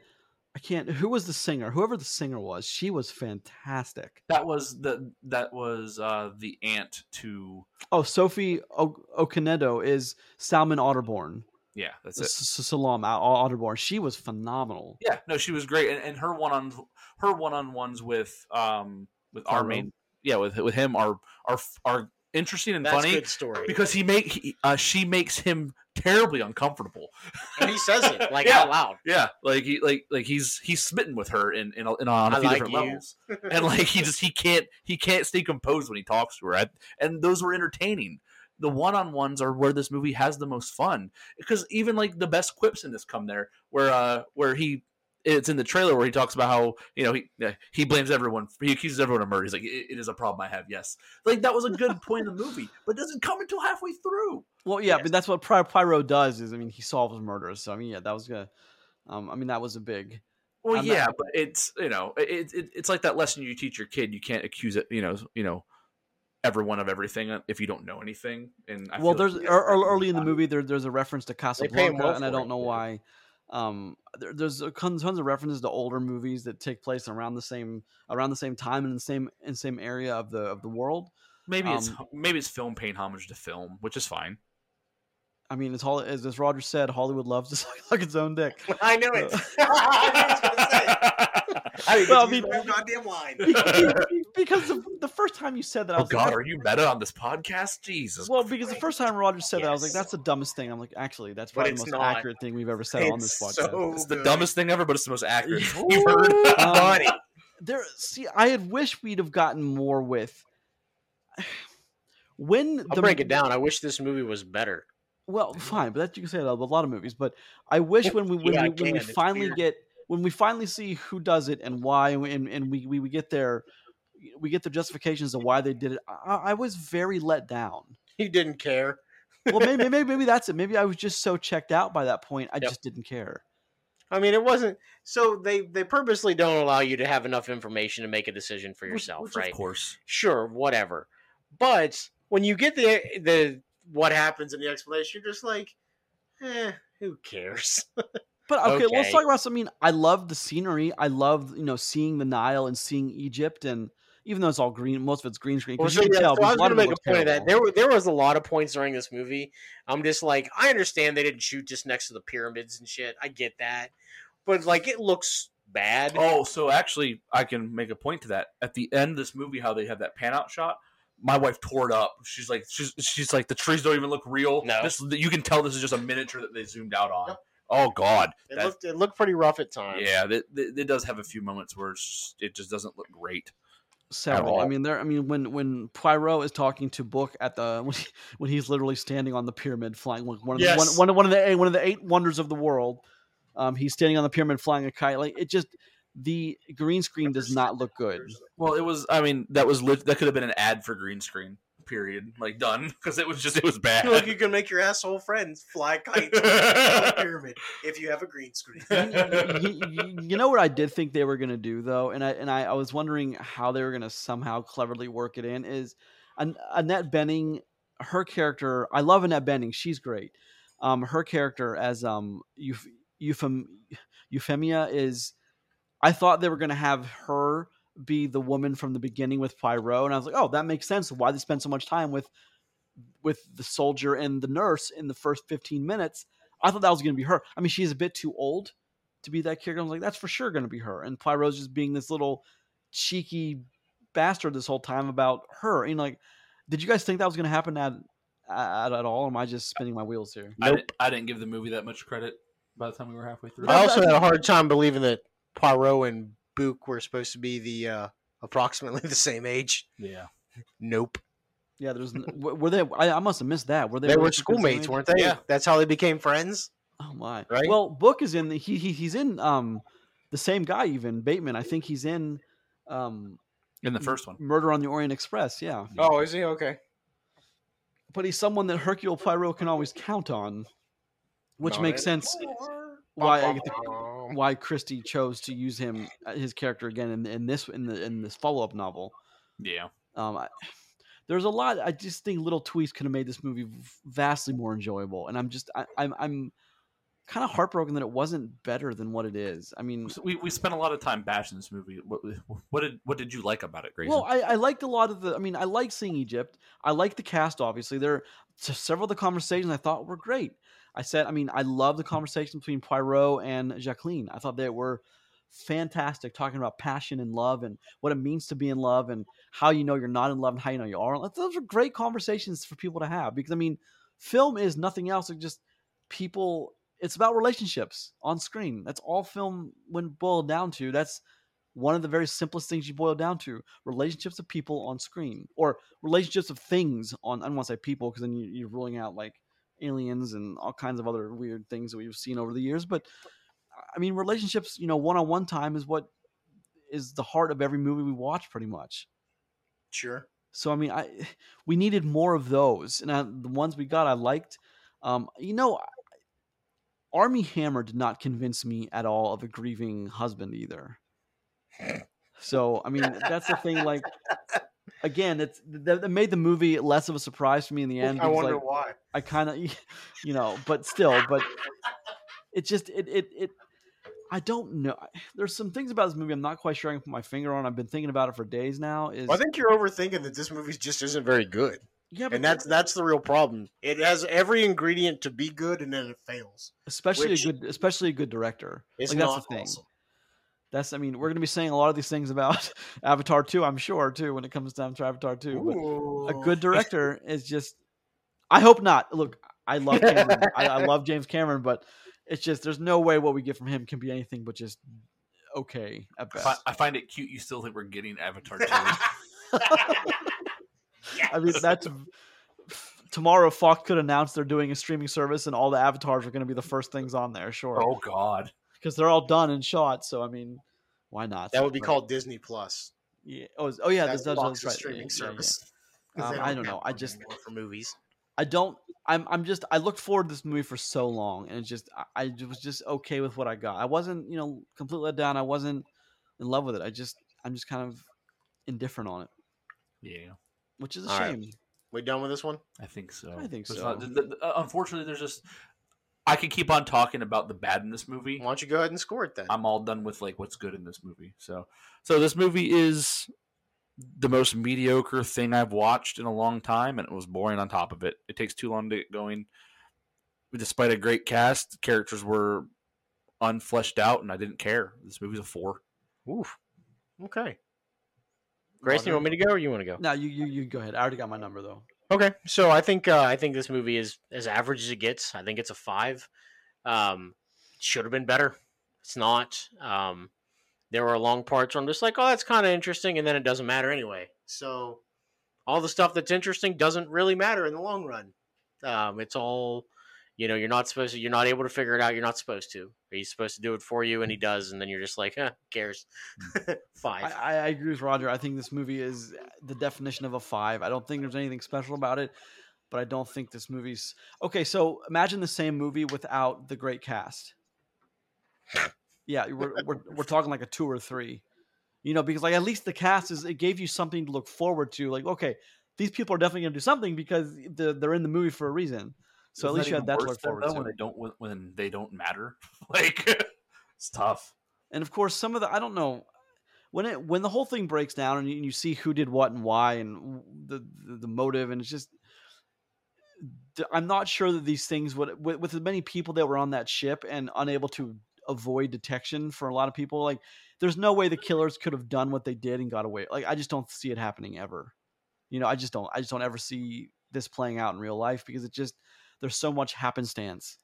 i can't who was the singer whoever the singer was she was fantastic that was the that was uh, the aunt to oh sophie o- okonedo is Salome Otterbourne yeah. That's it. Salome Otterbourne she was phenomenal Yeah, no, she was great, and, and her one on her one on ones with um with our main yeah with with him are are are interesting and That's funny good story. because he make he, uh, she makes him terribly uncomfortable. And he says it like Yeah. out loud. Yeah, like he like like he's he's smitten with her in in, in on a I few like different you. levels, and like he just he can't he can't stay composed when he talks to her. I- And those were entertaining. The one on ones are where this movie has the most fun because even like the best quips in this come there where uh where he it's in the trailer where he talks about how you know he uh, he blames everyone he accuses everyone of murder. He's like it, it is a problem I have. Yes, like that was a good point in the movie, but it doesn't come until halfway through. Well, yeah, Yes. but that's what Py- Pyro does. Is I mean, he solves murders. So I mean, yeah, that was good. Um, I mean, that was a big. Well, I'm not- yeah, but it's you know it, it it's like that lesson you teach your kid. You can't accuse it, you know, you know, everyone of everything if you don't know anything. And I well, feel like there's we ear- got ear- that early in the movie there, there's a reference to Casablanca, well and I don't it, know yeah. why. Um, there, there's a, tons, tons of references to older movies that take place around the same around the same time and in the same in the same area of the of the world. Maybe it's um, maybe it's film paying homage to film, which is fine. I mean, it's all as, as Roger said, Hollywood loves to suck, suck its own dick. I knew it. I was gonna say. I mean, Well, I mean- goddamn line. Because the, the first time you said that, I oh was God, like, are you meta on this podcast? Jesus. Well, because the first time Roger said that, I was like, "That's the dumbest thing." I'm like, "Actually, that's probably the most not. accurate thing we've ever said on this podcast." so it's the dumbest thing ever, but it's the most accurate Yeah. thing you've heard. Um, there, see, I had wished we'd have gotten more with when I'll break it down. I wish this movie was better. Well, fine, but that you can say that about a lot of movies. But I wish when we when Yeah, we, when we finally weird. get when we finally see who does it and why, and and, and we, we we get their we get the justifications of why they did it. I, I was very let down. He didn't care. Well, maybe, maybe maybe that's it. Maybe I was just so checked out by that point, I Yep. just didn't care. I mean, it wasn't. So they they purposely don't allow you to have enough information to make a decision for yourself, which right? Of course. Sure, whatever. But when you get the the what happens in the explanation, you're just like, eh, who cares? But okay, let's talk about some. I mean, I love the scenery. I love you know seeing the Nile and seeing Egypt, and even though it's all green, most of it's green screen. Well, so, you yeah, tell. so I was going to make a looks point of that. There were there was a lot of points during this movie. I'm just like, I understand they didn't shoot just next to the pyramids and shit. I get that, but like, it looks bad. Oh, so actually, I can make a point to that. At the end of this movie, how they have that pan out shot, my wife tore it up. She's like, she's she's like, the trees don't even look real. No. this you can tell this is just a miniature that they zoomed out on. Yep. Oh God, It That- looked it looked pretty rough at times. yeah, it, it, it does have a few moments where it's just, it just doesn't look great. Several. I mean, there. I mean, when when Poirot is talking to Bouc at the when, he, when he's literally standing on the pyramid, flying one of the, Yes. one, one, one of the one of the eight wonders of the world. Um, he's standing on the pyramid flying a kite. Like it just the green screen does not look good. Well, it was. I mean, that was lit, that could have been an ad for green screen. Period. Like done because it was just it was bad. Like you can make your asshole friends fly kites on the pyramid if you have a green screen. you, you- you know what I did think they were gonna do though, and I and I, I was wondering how they were gonna somehow cleverly work it in. Is An- Annette Bening, her character? I love Annette Bening. She's great. Um, her character as um Euph- Euphem- Euphemia is. I thought they were gonna have her be the woman from the beginning with Pyro, and I was like, oh, that makes sense. Why they spend so much time with with the soldier and the nurse in the first fifteen minutes? I thought that was going to be her. I mean, she's a bit too old to be that character. I was like, that's for sure going to be her. And Pyro's just being this little cheeky bastard this whole time about her. And like, did you guys think that was going to happen at, at at all? Or am I just spinning my wheels here? I, didn't, I didn't give the movie that much credit by the time we were halfway through. I also had a hard time believing that Poirot and Bouc were supposed to be the uh, approximately the same age. yeah. Nope, Yeah, there's n- w- were they? I, I must have missed that. Were they? they, were schoolmates, weren't they? Yeah. that's how they became friends. Oh my! Right? Well, Bouc is in. The, he, he he's in um the same guy even Bateman. I think he's in um In the first one. Murder on the Orient Express. Yeah, Oh, is he okay? but he's someone that Hercule Poirot can always count on, which Not makes anymore. sense. Why I get the, why Christie chose to use him uh, his character again in, in this in the in this follow up novel. Yeah. Um, I, there's a lot. I just think little tweaks could have made this movie vastly more enjoyable, and I'm just I, I'm I'm kind of heartbroken that it wasn't better than what it is. I mean, So we, we spent a lot of time bashing this movie. What, what did what did you like about it, Grayson? Well, I, I liked a lot of the. I mean, I like seeing Egypt. I like the cast. Obviously, there several of the conversations I thought were great. I said, I mean, I love the mm. conversation between Poirot and Jacqueline. I thought they were fantastic, talking about passion and love and what it means to be in love and how you know you're not in love and how you know you are. Those are great conversations for people to have because I mean, film is nothing else than just people. It's about relationships on screen. That's all film when boiled down to. That's one of the very simplest things you boil down to: relationships of people on screen, or relationships of things on. I don't want to say people because then you, you're ruling out like aliens and all kinds of other weird things that we've seen over the years. But I mean, relationships, you know, one on one time is what is the heart of every movie we watch, pretty much. Sure. So I mean, I we needed more of those, and I, the ones we got, I liked. Um, you know, Armie Hammer did not convince me at all of a grieving husband either. So I mean, that's the thing. Like, again, it's that, that made the movie less of a surprise for me in the end. I wonder like, why. I kind of, you know, but still, but it just it it it. I don't know. There's some things about this movie I'm not quite sure I can put my finger on. I've been thinking about it for days now. Is I think you're overthinking that this movie just isn't very good, yeah, and that's that's the real problem. It has every ingredient to be good, and then it fails. especially a good, especially a good director. It's like that's not the thing. awesome. That's I mean, we're gonna be saying a lot of these things about Avatar 2, I'm sure, too, when it comes down to Avatar 2. But a good director is just I hope not. Look, I love Cameron. I, I love James Cameron, but it's just there's no way what we get from him can be anything but just okay at I, best. fi- I find it cute. You still think we're getting Avatar 2. I mean, that's tomorrow. Fox could announce they're doing a streaming service, and all the avatars are going to be the first things on there. Sure, oh God. Because they're all done and shot. So I mean, why not? that would be Right. called Disney Plus. Yeah. Oh, oh yeah. That's, That's, that's, right. streaming Yeah, yeah, yeah. service. 'Cause Um, they I don't know. I just- anymore for movies. I don't. I'm. I'm just. I looked forward to this movie for so long, and it's just. I was just okay with what I got. I wasn't, you know, completely let down. I wasn't in love with it. I just. I'm just kind of indifferent on it, Yeah, which is a All right. shame. We done with this one? I think so. I think so. not- th- th- uh, unfortunately, there's just. I could keep on talking about the bad in this movie. Why don't you go ahead and score it then? I'm all done with like what's good in this movie. So, so this movie is the most mediocre thing I've watched in a long time, and it was boring on top of it. It takes too long to get going. Despite a great cast, characters were unfleshed out, and I didn't care. This movie's a four. Oof. Okay. Grayson, you want me to go or you want to go? No, you, you you go ahead. I already got my number though. Okay, so I think uh, I think this movie is as average as it gets. I think it's a five. Um, should have been better. It's not. Um, there were long parts where I'm just like, oh, that's kind of interesting, and then it doesn't matter anyway. So all the stuff that's interesting doesn't really matter in the long run. Um, it's all, you know, you're not supposed to. You're not able to figure it out. You're not supposed to. He's supposed to do it for you, and he mm-hmm. does, and then you're just like, huh, cares? Mm-hmm. Five. I, I I agree with Roger. I think this movie is the definition of a five. I don't think there's anything special about it, but I don't think this movie's okay. So imagine the same movie without the great cast. Yeah, we're we're, we're talking like a two or three, you know, because like at least the cast is it gave you something to look forward to. Like, okay, these people are definitely going to do something because they're, they're in the movie for a reason. So at Isn't least you had that to look forward though, to. when they don't when- when they don't matter. like it's tough. and of course some of the i don't know when it when the whole thing breaks down and you, you see who did what and why and the, the the motive and it's just I'm not sure that these things would with, with as many people that were on that ship and unable to avoid detection for a lot of people like there's no way the killers could have done what they did and got away like i just don't see it happening ever you know i just don't i just don't ever see this playing out in real life because it just there's so much happenstance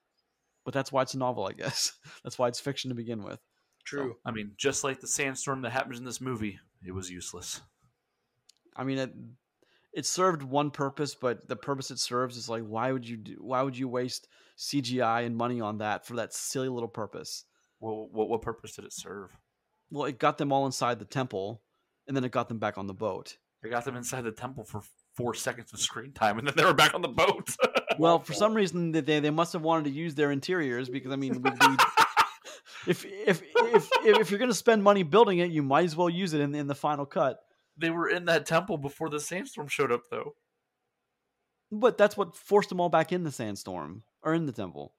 but that's why it's a novel i guess that's why it's fiction to begin with True. I mean, just like the sandstorm that happens in this movie, it was useless. I mean, it it served one purpose, but the purpose it serves is like, why would you do? Why would you waste CGI and money on that for that silly little purpose? Well, what what purpose did it serve? Well, it got them all inside the temple, and then it got them back on the boat. They got them inside the temple for four seconds of screen time, and then they were back on the boat. Well, for some reason, they they they must have wanted to use their interiors because I mean, if if if if you're going to spend money building it, you might as well use it in in the final cut. they were in that temple before the sandstorm showed up, though. But that's what forced them all back in the sandstorm or in the temple.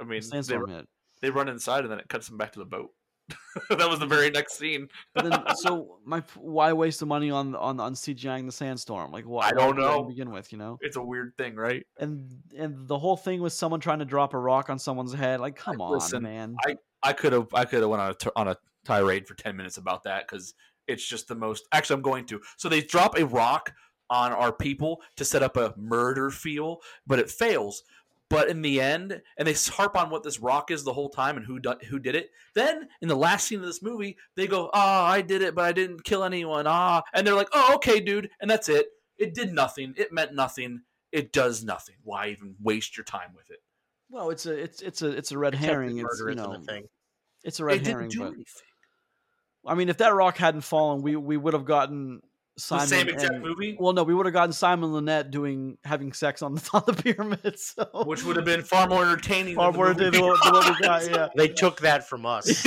I The mean, they, sandstorm hit. they run inside, and then it cuts them back to the boat. that was the very next scene. But then, so my why waste the money on on on CGIing the sandstorm? Like, why? I don't why do to begin with, you know. It's a weird thing, right? And and the whole thing was someone trying to drop a rock on someone's head. Like, come on, Listen, man. I could have I could have went on a t- on a tirade for ten minutes about that because it's just the most. Actually, I'm going to. So they drop a rock on our people to set up a murder feel, but it fails. But in the end, and they harp on what this rock is the whole time and who do, who did it. Then in the last scene of this movie, they go, "Ah, I did it, but I didn't kill anyone." Ah, and they're like, "Oh, okay, dude," and that's it. It did nothing. It meant nothing. It does nothing. Why even waste your time with it? Well, it's a it's it's a it's a red herring. It's you know a thing. it's a red it herring. didn't do But anything. I mean, if that rock hadn't fallen, we we would have gotten The Simon. same exact and- movie, Well, no, we would have gotten Simon Linnet doing having sex on the on the pyramid. So which would have been far more entertaining. far than more the than movie what, than what we got. Yeah. They took that from us.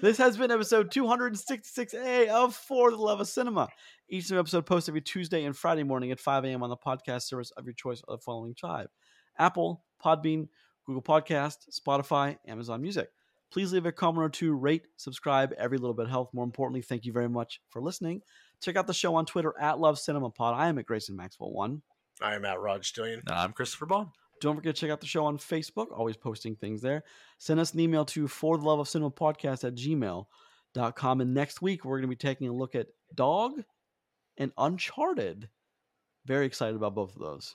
This has been episode 266A of For the Love of Cinema. Each new episode posted every Tuesday and Friday morning at 5 a.m. on the podcast service of your choice of the following tribe Apple, Podbean, Google Podcast, Spotify, Amazon Music. Please leave a comment or two, rate, subscribe. Every little bit helps. More importantly, thank you very much for listening. Check out the show on Twitter at Love Cinema Pod. I am at Grayson Maxwell One. I am at Rod Stillion. And I'm Christopher Boughan. Don't forget to check out the show on Facebook, always posting things there. Send us an email to for the love of cinema podcast at gmail.com. And next week, we're going to be taking a look at Dog and Uncharted. Very excited about both of those.